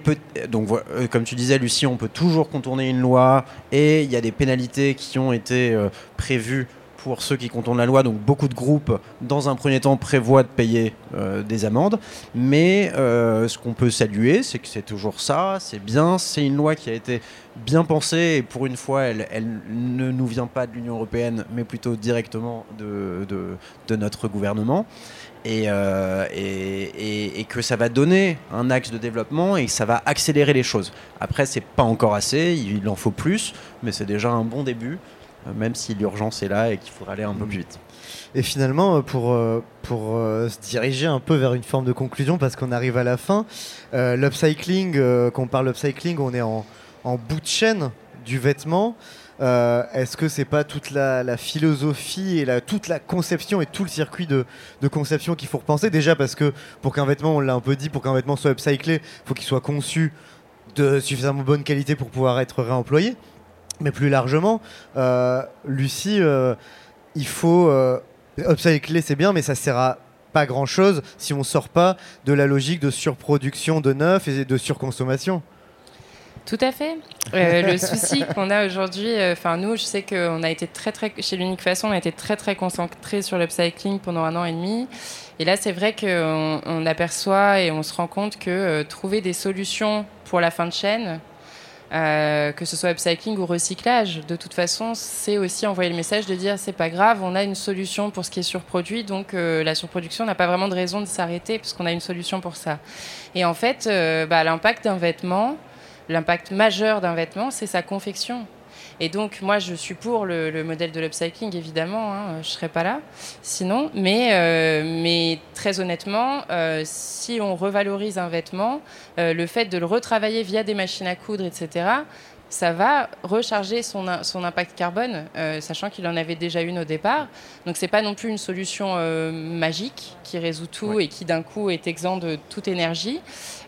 donc, euh, comme tu disais, Lucie, on peut toujours contourner une loi et il y a des pénalités qui ont été prévues pour ceux qui contournent la loi. Donc, beaucoup de groupes, dans un premier temps, prévoient de payer euh, des amendes. Mais euh, ce qu'on peut saluer, c'est que c'est toujours ça, c'est bien, c'est une loi qui a été bien pensée et pour une fois, elle, ne nous vient pas de l'Union européenne, mais plutôt directement de, notre gouvernement. Et, euh, et, et- que ça va donner un axe de développement et que ça va accélérer les choses. Après, c'est pas encore assez, il en faut plus, mais c'est déjà un bon début, même si l'urgence est là et qu'il faudra aller un peu plus vite. Et finalement, euh, pour, euh, pour euh, se diriger un peu vers une forme de conclusion, parce qu'on arrive à la fin, euh, l'upcycling, euh, quand on parle d'upcycling, on est en, en bout de chaîne du vêtement. Euh, Est-ce que c'est pas toute la, la philosophie et la, toute la conception et tout le circuit de, de conception qu'il faut repenser? Déjà parce que pour qu'un vêtement, on l'a un peu dit, pour qu'un vêtement soit upcyclé, il faut qu'il soit conçu de suffisamment bonne qualité pour pouvoir être réemployé. Mais plus largement, euh, Lucie, euh, il faut euh, upcycler, c'est bien, mais ça sert à pas grand chose si on sort pas de la logique de surproduction de neuf et de surconsommation. Tout à fait. Euh, le souci qu'on a aujourd'hui, euh, enfin nous, je sais qu'on a été très très chez l'unique façon, on a été très très concentré sur l'upcycling pendant un an et demi. Et là, c'est vrai qu'on on aperçoit et on se rend compte que euh, trouver des solutions pour la fin de chaîne, euh, que ce soit upcycling ou recyclage, de toute façon, c'est aussi envoyer le message de dire c'est pas grave, on a une solution pour ce qui est surproduit, donc euh, la surproduction n'a pas vraiment de raison de s'arrêter parce qu'on a une solution pour ça. Et en fait, euh, bah, l'impact d'un vêtement, l'impact majeur d'un vêtement, c'est sa confection. Et donc, moi, je suis pour le, le modèle de l'upcycling, évidemment, hein, je ne serais pas là sinon. Mais, euh, mais très honnêtement, euh, si on revalorise un vêtement, euh, le fait de le retravailler via des machines à coudre, etc., ça va recharger son, impact carbone, euh, sachant qu'il en avait déjà une au départ. Donc, ce n'est pas non plus une solution euh, magique qui résout tout et qui, d'un coup, est exempt de toute énergie.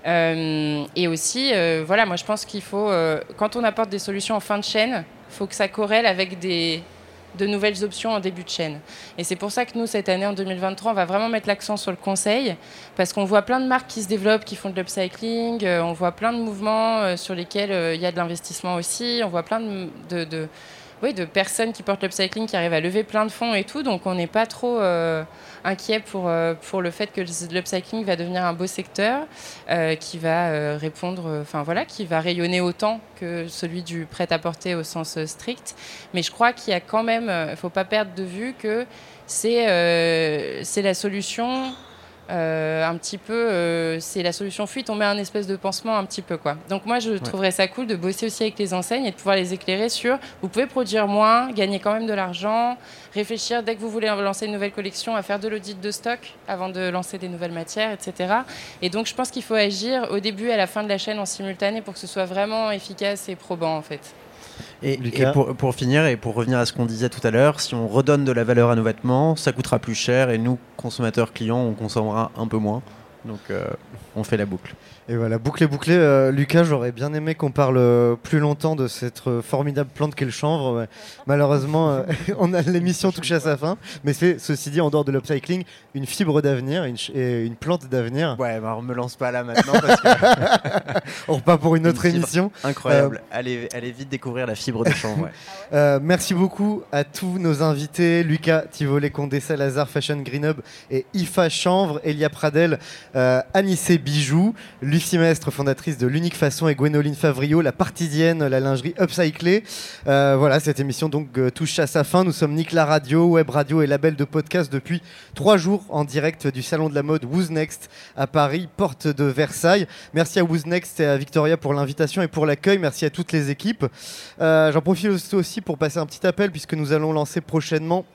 Euh, et aussi, voilà, moi je pense qu'il faut, quand on apporte des solutions en fin de chaîne, faut que ça corrèle avec des, de nouvelles options en début de chaîne. Et c'est pour ça que nous, cette année, en 2023, on va vraiment mettre l'accent sur le conseil, parce qu'on voit plein de marques qui se développent, qui font de l'upcycling, euh, on voit plein de mouvements euh, sur lesquels euh, il y a de l'investissement aussi, on voit plein de, oui, de personnes qui portent l'upcycling, qui arrivent à lever plein de fonds et tout. Donc on n'est pas trop euh, inquiet pour, euh, pour le fait que l'upcycling va devenir un beau secteur euh, qui va euh, répondre, enfin voilà, qui va rayonner autant que celui du prêt-à-porter au sens strict. Mais je crois qu'il y a quand même, il ne faut pas perdre de vue que c'est la solution euh, un petit peu, euh, c'est la solution fuite, on met un espèce de pansement un petit peu quoi. Donc moi je trouverais ça cool de bosser aussi avec les enseignes et de pouvoir les éclairer sur, vous pouvez produire moins, gagner quand même de l'argent, réfléchir dès que vous voulez lancer une nouvelle collection à faire de l'audit de stock avant de lancer des nouvelles matières, etc. Et donc je pense qu'il faut agir au début et à la fin de la chaîne en simultané pour que ce soit vraiment efficace et probant en fait. Et, Lucas et pour, pour finir, et pour revenir à ce qu'on disait tout à l'heure, si on redonne de la valeur à nos vêtements, ça coûtera plus cher et nous, consommateurs clients, on consommera un peu moins. Donc euh, on fait la boucle. Et voilà, bouclé, bouclé. Euh, Lucas, j'aurais bien aimé qu'on parle euh, plus longtemps de cette euh, formidable plante qu'est le chanvre. malheureusement, euh, on a l'émission touche à sa fin. Mais c'est, ceci dit, en dehors de l'upcycling, une fibre d'avenir une ch- et une plante d'avenir. Ouais, bah, on me lance pas là maintenant parce que On repart pour une autre Une émission. incroyable. Allez, allez vite découvrir la fibre de chanvre. ouais. Euh, merci beaucoup à tous nos invités Lucas Tivolet, Condé Salazar, Fashion Green Hub et Ifa Chanvre, Elia Pradel, euh, Anissé Bijoux, Lucie Mestre, fondatrice de l'Unique Façon, et Gwénoline Favrio, la partidienne, la lingerie upcyclée. Euh, voilà, cette émission donc euh, touche à sa fin. Nous sommes Nick la radio, web radio et label de podcast depuis trois jours en direct du salon de la mode Who's Next à Paris, porte de Versailles. Merci à Who's Next et à Victoria pour l'invitation et pour l'accueil. Merci à toutes les équipes. Euh, J'en profite aussi pour passer un petit appel puisque nous allons lancer prochainement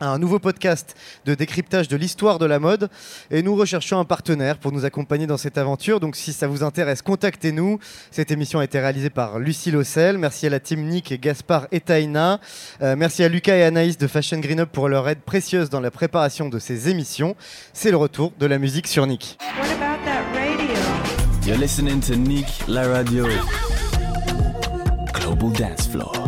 un nouveau podcast de décryptage de l'histoire de la mode et nous recherchons un partenaire pour nous accompagner dans cette aventure. Donc si ça vous intéresse, contactez-nous. Cette émission a été réalisée par Lucie Lossel. Merci à la team Nick et Gaspard et Taïna. Euh, merci à Lucas et Anaïs de Fashion Green Up pour leur aide précieuse dans la préparation de ces émissions. C'est le retour de la musique sur Nick. You're listening to Nick La Radio. Global Dance Floor.